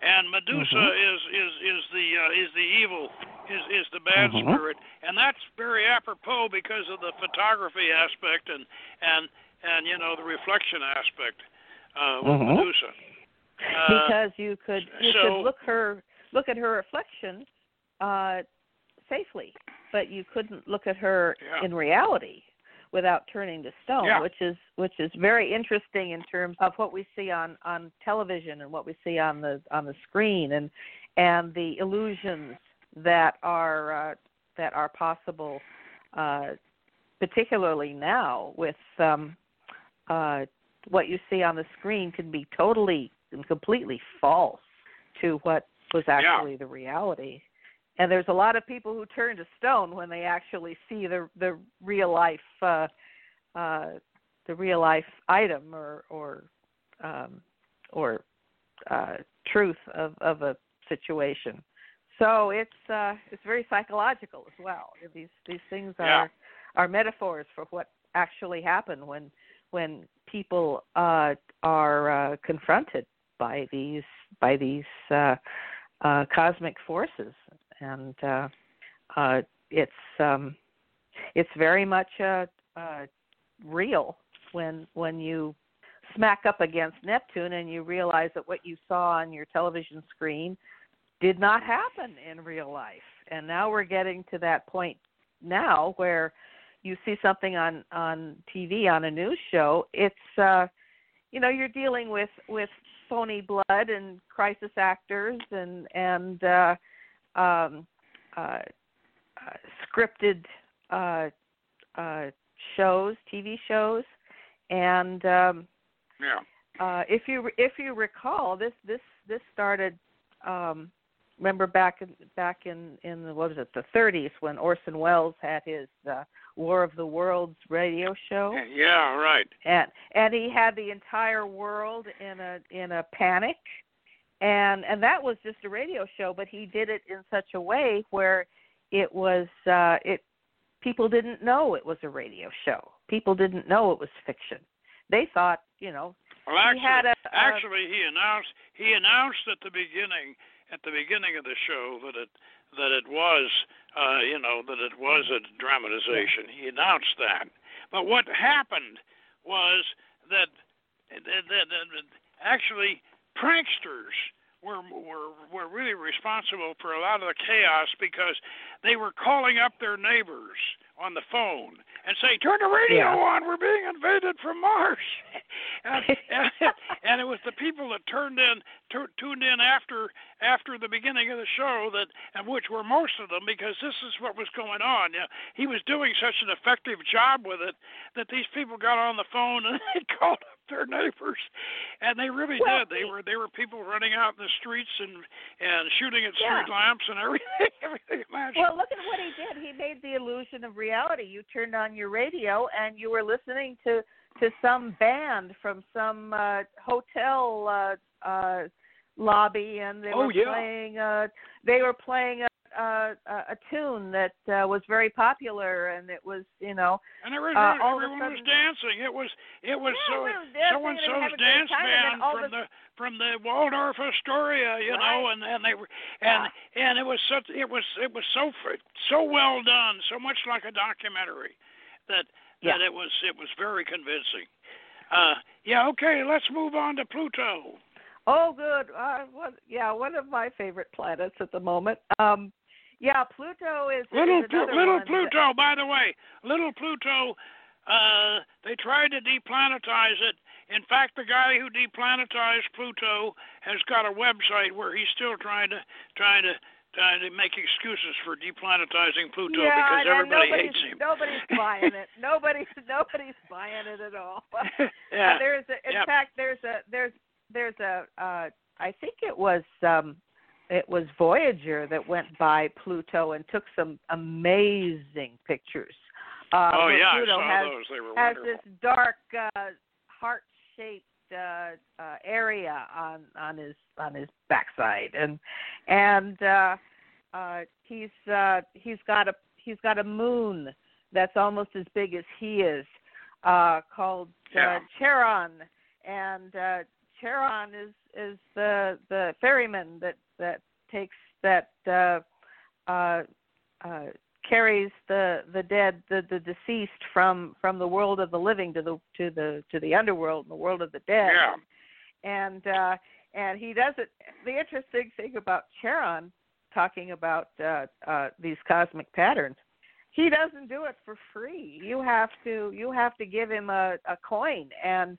and Medusa Mhm. is is is the uh, is the evil is is the bad Mhm. spirit, and that's very apropos because of the photography aspect and and and you know the reflection aspect uh, with Mhm. Medusa. Uh, because you could you so- could look her look at her reflection uh safely but you couldn't look at her Yeah. in reality without turning to stone Yeah. which is which is very interesting in terms of what we see on on television and what we see on the on the screen and and the illusions that are uh, that are possible uh particularly now with um uh what you see on the screen can be totally and completely false to what was actually the reality. And there's a lot of people who turn to stone when they actually see the the real life uh, uh, the real life item or or um, or uh, truth of of a situation. So it's uh, it's very psychological as well. These these things are Yeah. are metaphors for what actually happened when when people uh, are uh, confronted by these by these uh, uh, cosmic forces, and uh, uh, it's um, it's very much uh, uh, real when when you smack up against Neptune and you realize that what you saw on your television screen did not happen in real life. And now we're getting to that point now where you see something on on TV on a news show, it's uh you know you're dealing with with phony blood and crisis actors and and uh um uh, uh scripted uh uh shows, TV shows and um yeah. uh, if you if you recall, this this this started. Um, remember back in back in in the, what was it the 30s when Orson Welles had his uh, War of the Worlds radio show, Yeah, right. and and he had the entire world in a in a panic, and and that was just a radio show, but he did it in such a way where it was uh, it people didn't know it was a radio show. People didn't know it was fiction. They thought, you know, Well, he actually, had a, a actually, he announced he announced at the beginning at the beginning of the show that it that it was uh, you know that it was a dramatization. He announced that, but what happened was that that, that, that actually pranksters were were were really responsible for a lot of the chaos because they were calling up their neighbors on the phone and saying, "Turn the radio Yeah. on. We're being invaded from Mars." and, and, and it was the people that turned in tu- tuned in after after the beginning of the show that and which were most of them because this is what was going on. Yeah, he was doing such an effective job with it that these people got on the phone and they called their neighbors, and they really well, did. They were they were people running out in the streets and and shooting at yeah. street lamps and everything. everything Well, look at what he did. He made the illusion of reality. You turned on your radio and you were listening to to some band from some uh, hotel uh, uh, lobby, and they oh, were yeah. playing. Uh, they were playing a, a, a tune that uh, was very popular, and it was you know. And everyone, uh, all everyone a was dancing. It was it was yeah, so we so and so's having a great dance time, and then band from a- the from the Waldorf Astoria, you know, and and they were and and it was such it was it was so so well done, so much like a documentary that that it was it was very convincing. Uh, yeah, okay, let's move on to Pluto. Oh, good. Uh, what, yeah, one of my favorite planets at the moment. Um, yeah, Pluto is Little is another little that- Pluto, by the way, little Pluto. Uh, they tried to deplanetize it. In fact, the guy who deplanetized Pluto has got a website where he's still trying to trying to trying to make excuses for deplanetizing Pluto yeah, because everybody hates him. Nobody's buying it. Nobody's nobody's buying it at all. yeah. There's a, in Yep. fact there's a there's there's a uh I think it was um it was Voyager that went by Pluto and took some amazing pictures. Uh oh yeah, Pluto I saw has those. They were has wonderful. this dark uh heart shaped uh, uh area on on his on his backside and and uh uh he's uh he's got a he's got a moon that's almost as big as he is uh called Yeah. uh Charon and uh Charon is is the the ferryman that that takes that uh uh uh carries the the dead the the deceased from from the world of the living to the to the to the underworld and the world of the dead Yeah. and uh and he does it the interesting thing about Charon talking about uh uh these cosmic patterns he doesn't do it for free you have to you have to give him a a coin and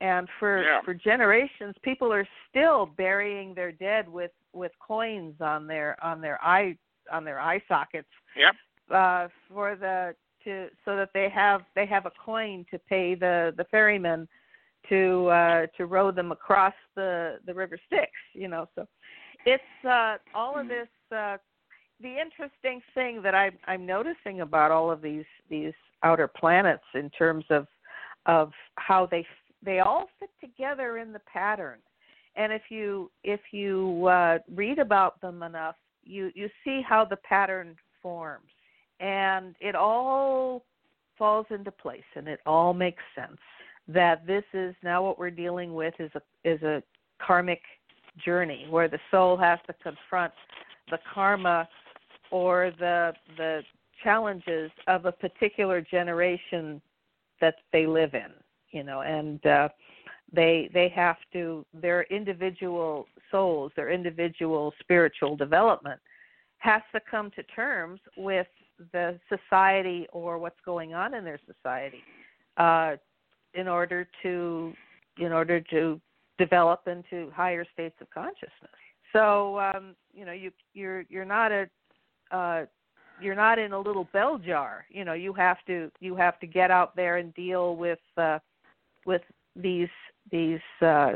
and for Yeah. for generations people are still burying their dead with with coins on their on their eye on their eye sockets Yep. uh for the to so that they have they have a coin to pay the the ferryman to uh to row them across the the river Styx you know so it's uh all of this uh the interesting thing that I I'm noticing about all of these these outer planets in terms of of how they they all fit together in the pattern and if you if you uh read about them enough you you see how the pattern forms. And it all falls into place and it all makes sense that this is now what we're dealing with is a is a karmic journey where the soul has to confront the karma or the the challenges of a particular generation that they live in you know and uh they they have to their individual souls their individual spiritual development has to come to terms with the society or what's going on in their society uh, in order to in order to develop into higher states of consciousness. So um, you know you you're you're not a uh, you're not in a little bell jar. You know you have to you have to get out there and deal with uh, with these these uh,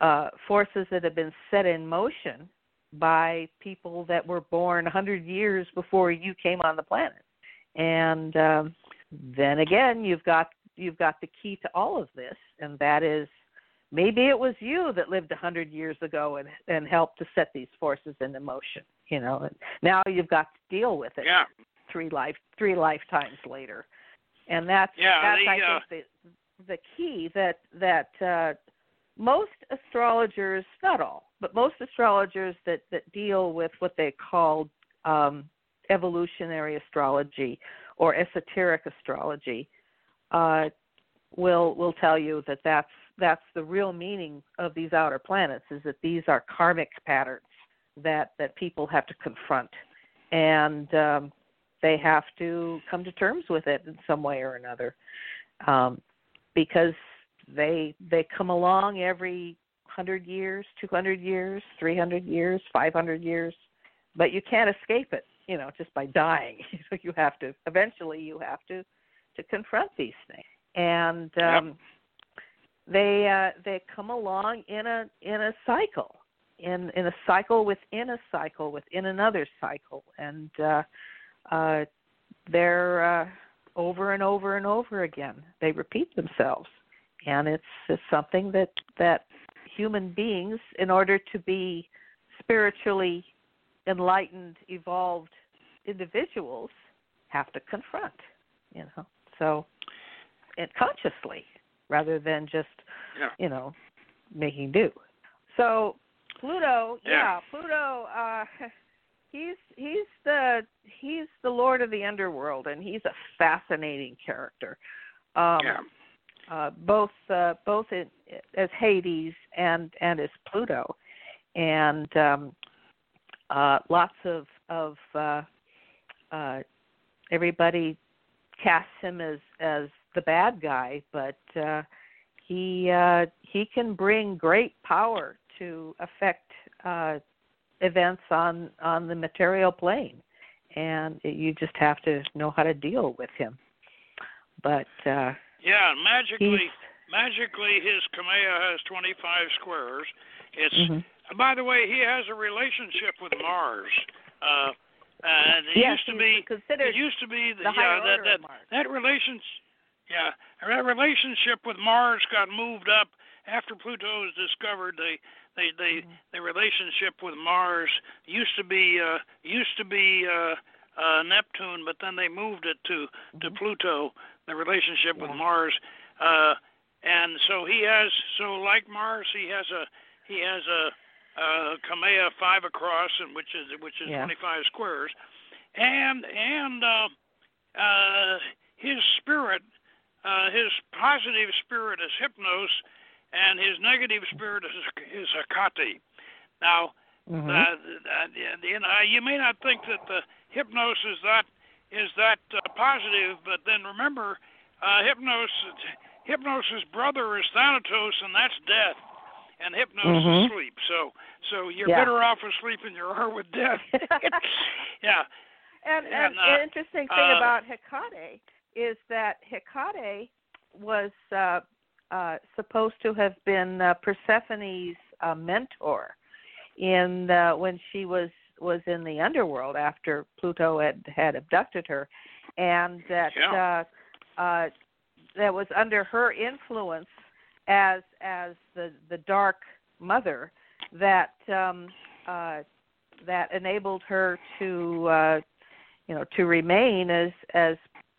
uh, forces that have been set in motion by people that were born 100 years before you came on the planet. And um, then again, you've got you've got the key to all of this, and that is maybe it was you that lived 100 years ago and and helped to set these forces into motion. You know, and now you've got to deal with it Yeah. three life three lifetimes later, and that's Yeah, that's the, I uh, think the the key that that uh, most astrologers, not all, but most astrologers that that deal with what they call um, evolutionary astrology or esoteric astrology uh, will will tell you that that's that's the real meaning of these outer planets is that these are karmic patterns that that people have to confront. And um, they have to come to terms with it in some way or another. Um, because they they come along every 100 years, 200 years, 300 years, 500 years, but you can't escape it, you know, just by dying. so you have to eventually you have to to confront these things. And um they uh, they come along in a in a cycle, in in a cycle within a cycle within another cycle, and uh, uh, they're uh, over and over and over again. They repeat themselves, and it's, it's something that that human beings, in order to be spiritually enlightened, evolved individuals, have to confront. You know, so and consciously rather than just yeah. you know making do. So Pluto, yeah, yeah Pluto. Uh, he's he's the he's the lord of the underworld and he's a fascinating character um yeah. uh both uh both in, as hades and and as pluto and um uh lots of of uh uh everybody casts him as as the bad guy but uh he uh he can bring great power to affect uh events on on the material plane and you just have to know how to deal with him but uh yeah magically magically his kamea has 25 squares it's mm-hmm. by the way he has a relationship with mars uh and it yes, used to be considered it used to be the yeah higher that that Mars. that relationship yeah that relationship with mars got moved up after pluto was discovered they they they Mhm. the relationship with Mars used to be uh used to be uh uh Neptune but then they moved it to to Mhm. Pluto the relationship with Mars uh and so he has so like Mars he has a he has a uh Kamea 5 across and which is which is Yeah. 25 squares and and uh uh his spirit uh his positive spirit is Hypnos and his negative spirit is is Hecate. Now, Mhm. uh, uh, you know, you may not think that the hypnos is that is that uh, positive, but then remember, uh, hypnos hypnos's brother is Thanatos, and that's death, and hypnos Mhm. is sleep. So, so you're Yeah. better off asleep than you are with death. yeah, And, And, and uh, an interesting thing uh, about Hecate is that Hecate was uh, uh, supposed to have been uh, Persephone's uh, mentor in uh, when she was was in the underworld after Pluto had had abducted her, and that Yeah. uh, uh, that was under her influence as as the the dark mother that um, uh, that enabled her to uh, you know to remain as as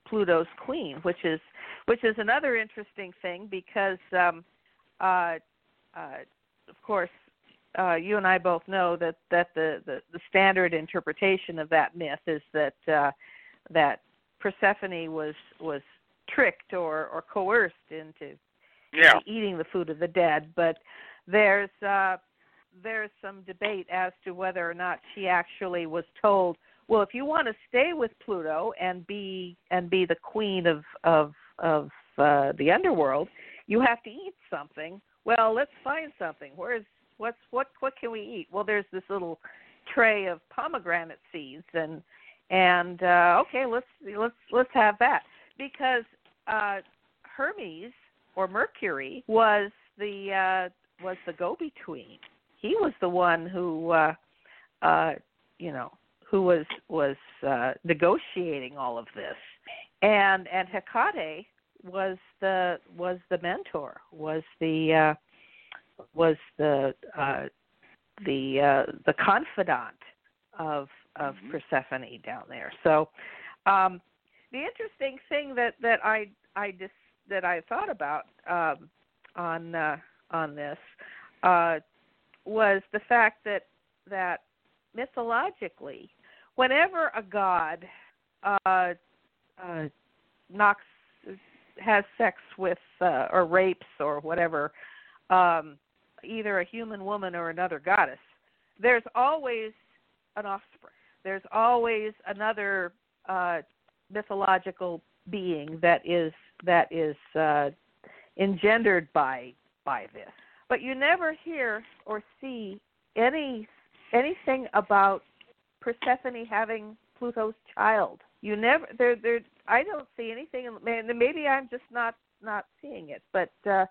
Pluto's queen, which is which is another interesting thing because um, uh, uh, of course uh, you and I both know that that the, the the standard interpretation of that myth is that uh, that Persephone was was tricked or or coerced into yeah, eating the food of the dead, but there's uh, there's some debate as to whether or not she actually was told, well, if you want to stay with Pluto and be and be the queen of of of uh, the underworld, you have to eat something. Well, let's find something. Where's what's what what can we eat? Well, there's this little tray of pomegranate seeds and and uh okay, let's let's let's have that because uh Hermes or Mercury was the uh was the go between. He was the one who uh uh you know who was was uh negotiating all of this. And and Hecate was the was the mentor, was the uh was the uh the uh the confidant of of Mhm. Persephone down there. So um the interesting thing that that I I just that I thought about um, on uh, on this uh, was the fact that that mythologically, whenever a god uh, uh, knocks has sex with uh, or rapes or whatever, um, either a human woman or another goddess, there's always an offspring. There's always another uh, mythological being that is that is uh, engendered by by this. But you never hear or see any anything about Persephone having Pluto's child. You never there there I don't see anything and maybe I'm just not not seeing it, but uh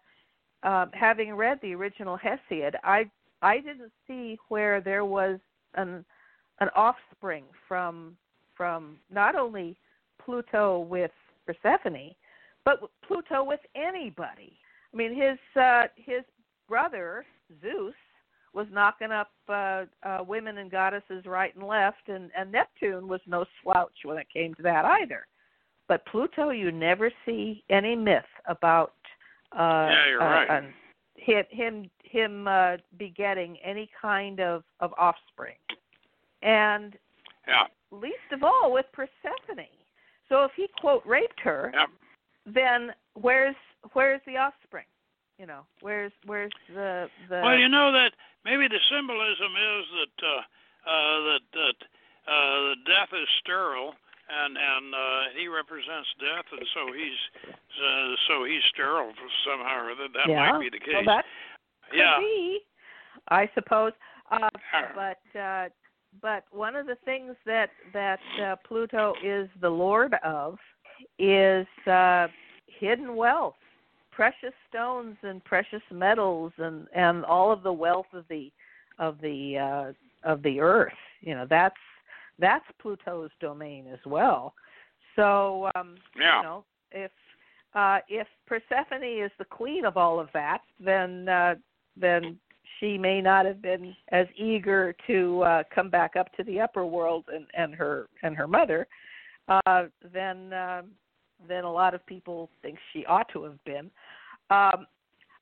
um, having read the original Hesiod, I I didn't see where there was an an offspring from from not only Pluto with Persephone, but Pluto with anybody. I mean, his uh, his brother Zeus was knocking up uh, uh, women and goddesses right and left, and, and Neptune was no slouch when it came to that either. But Pluto, you never see any myth about uh, yeah, you're uh, right. him him him uh, begetting any kind of of offspring, and yeah. least of all with Persephone. So if he quote raped her, Yep. then where's where's the offspring? You know, where's where's the the Well, you know that maybe the symbolism is that uh, uh, that that uh, the death is sterile, and and uh, he represents death, and so he's uh, so he's sterile somehow or other. That yeah. might be the case. Well, that could yeah. be, I suppose. Uh, but uh, but one of the things that that uh, Pluto is the lord of is uh, hidden wealth, precious stones and precious metals, and and all of the wealth of the of the uh, of the earth. You know that's that's Pluto's domain as well. So um, Yeah. you know if uh, if Persephone is the queen of all of that, then uh, then she may not have been as eager to uh, come back up to the upper world and, and her and her mother uh, than uh, than a lot of people think she ought to have been. Um,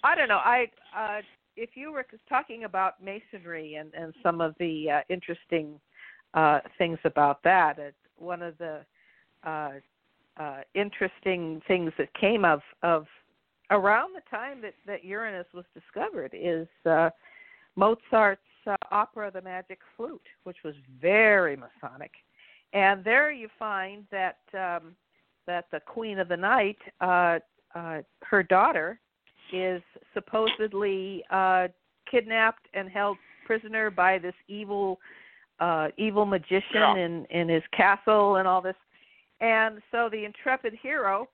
I don't know. I uh, if you were talking about masonry and, and some of the uh, interesting uh, things about that, it, one of the uh, uh, interesting things that came of of around the time that, that Uranus was discovered is uh, Mozart's uh, opera The Magic Flute, which was very Masonic, and there you find that um, that the Queen of the Night, uh, uh, her daughter, is supposedly uh, kidnapped and held prisoner by this evil uh, evil magician Yeah. in in his castle and all this. And so the intrepid hero,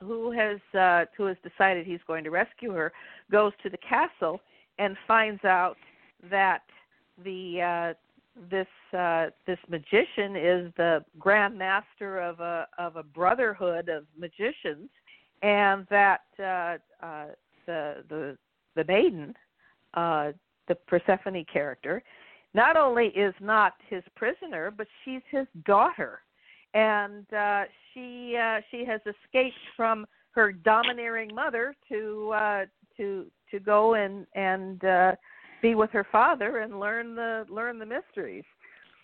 who has uh, who has decided he's going to rescue her, goes to the castle and finds out that the uh, this uh, this magician is the grand master of a of a brotherhood of magicians, and that uh, uh, the the the maiden, uh, the Persephone character, not only is not his prisoner, but she's his daughter, and uh, she uh, she has escaped from her domineering mother to uh, to to go and and uh, be with her father and learn the learn the mysteries.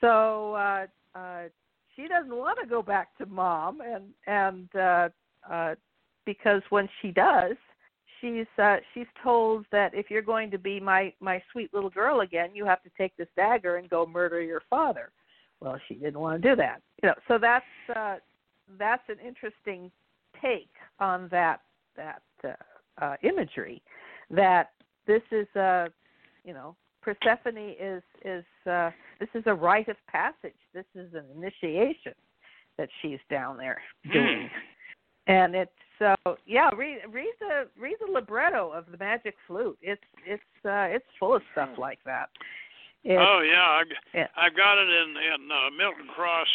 So uh, uh, she doesn't want to go back to mom, and and uh, uh, because when she does, she's uh, she's told that if you're going to be my my sweet little girl again, you have to take this dagger and go murder your father. Well, she didn't want to do that. You know, so that's uh, that's an interesting take on that that uh, uh, imagery. That this is a, you know, Persephone is is uh, this is a rite of passage. This is an initiation that she's down there doing, and it's so yeah. Read read the read the libretto of the Magic Flute. It's it's uh, it's full of stuff like that. Oh yeah, I've, yeah. I've got it in in uh, Milton Cross.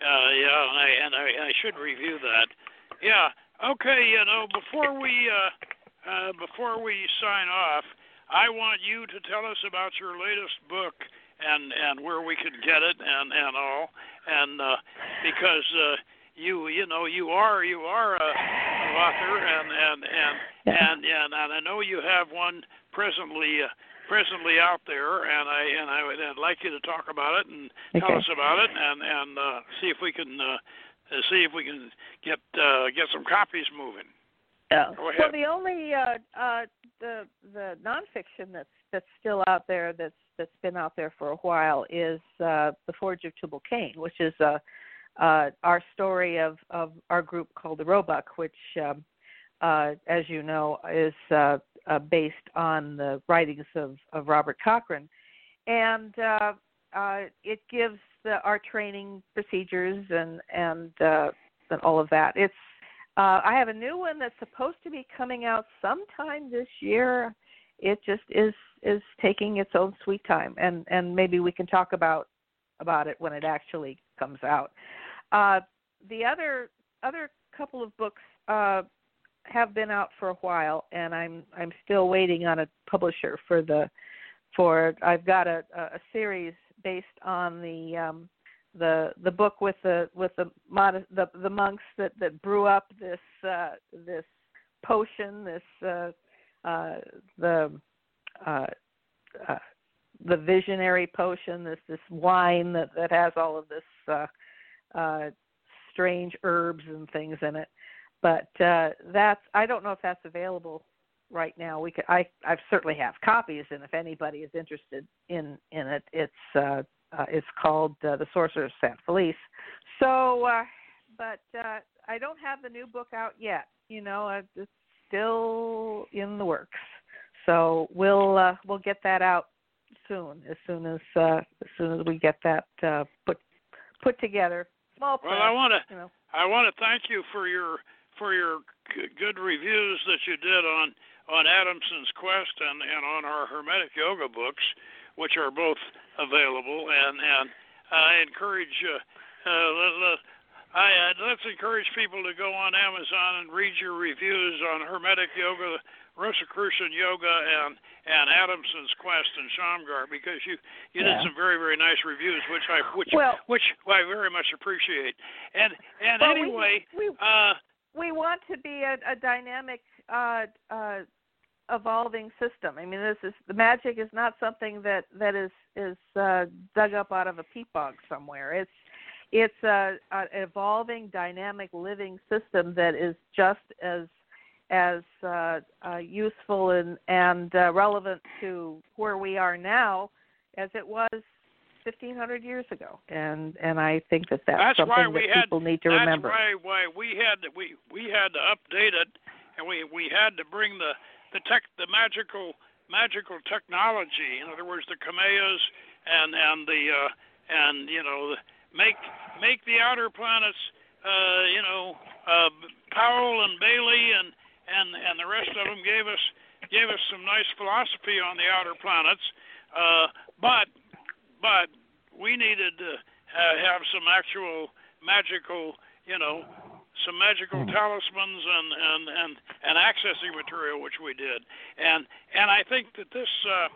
Uh, yeah, and I and I, I should review that. Yeah. Okay. You know, before we uh, uh, before we sign off, I want you to tell us about your latest book and and where we can get it and and all and uh, because uh, you you know you are you are a, an author and and and and and, and I know you have one presently. Uh, presently out there, and I and I would I'd like you to talk about it and tell Okay. us about it, and and uh, see if we can uh, uh, see if we can get uh, get some copies moving. Yeah. Go Well, the only uh, uh, the the nonfiction that's that's still out there that's that's been out there for a while is uh, the Forge of Tubal Cain, which is uh, our story of of our group called the Roebuck, which, um, uh, as you know, is uh, uh, based on the writings of of Robert Cochrane, and uh, uh, it gives the, our training procedures and and uh, and all of that. It's Uh, I have a new one that's supposed to be coming out sometime this year. It just is is taking its own sweet time, and and maybe we can talk about about it when it actually comes out. Uh, the other other couple of books uh, have been out for a while, and I'm I'm still waiting on a publisher for the for I've got a a series based on the um, the the book with the with the mod, the the monks that that brew up this uh, this potion this uh, uh, the uh, uh, the visionary potion this this wine that that has all of this uh, uh, strange herbs and things in it but uh, that's I don't know if that's available right now. We could I I certainly have copies, and if anybody is interested in in it, it's uh, uh, it's called uh, The Sorcerer's San Felice. So, uh, but uh, I don't have the new book out yet. You know, uh, it's still in the works. So we'll uh, we'll get that out soon, as soon as uh, as soon as we get that uh, put put together. Small press, well, I want to you know. I want to thank you for your for your good reviews that you did on on Adamson's Quest and and on our Hermetic Yoga books, which are both available. And and I encourage uh, uh, let, let, I uh, let's encourage people to go on Amazon and read your reviews on Hermetic Yoga, Rosicrucian Yoga, and and Adamson's Quest and Shamgar because you you yeah. did some very very nice reviews, which I which well, which I very much appreciate. And and well, anyway, we, we, uh, we want to be a, a dynamic uh, uh, evolving system. I mean, this is the magic is not something that that is is uh, dug up out of a peat bog somewhere. It's it's a, a evolving, dynamic, living system that is just as as uh, uh, useful and and uh, relevant to where we are now as it was 1500 years ago and and I think that that's, that's something that had, people need to that's remember. That's why why we had to, we we had to update it and we we had to bring the the tech the magical magical technology in other words the kameas and and the uh and you know make make the outer planets uh you know uh Powell and Bailey and and and the rest of them gave us gave us some nice philosophy on the outer planets. Uh but but we needed to have some actual magical, you know, some magical hmm. talismans and and and and accessing material, which we did. And and I think that this uh,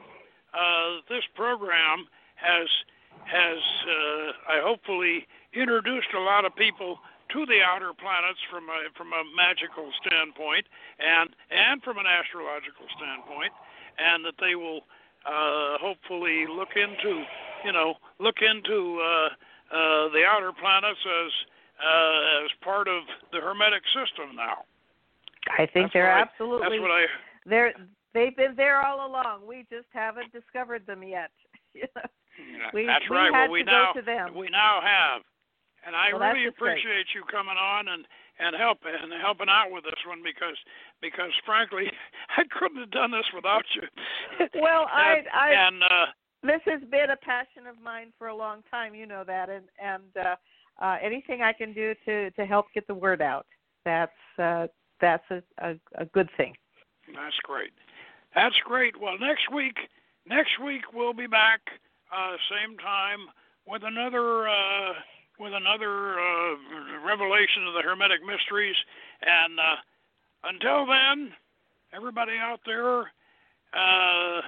uh, this program has has uh, I hopefully introduced a lot of people to the outer planets from a from a magical standpoint and and from an astrological standpoint, and that they will uh, hopefully look into you know, look into uh, uh, the outer planets as uh, as part of the Hermetic system now. I think that's they're I, absolutely. That's what I. They're they've been there all along. We just haven't discovered them yet. we, that's we right. Had well, we to now go to them. we now have, and I well, really appreciate great. you coming on and and help and helping out with this one because because frankly I couldn't have done this without you. Well, and, I I and uh, this has been a passion of mine for a long time. You know that, and and uh, uh, anything I can do to to help get the word out, that's uh, that's a, a, a good thing. That's great. That's great. Well, next week, next week we'll be back uh, same time with another uh, with another uh, revelation of the Hermetic mysteries. And uh, until then, everybody out there. Uh,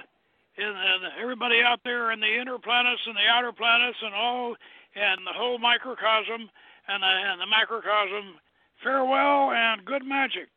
and, and everybody out there in the inner planets and the outer planets and all and the whole microcosm and the, and the macrocosm. Farewell and good magic.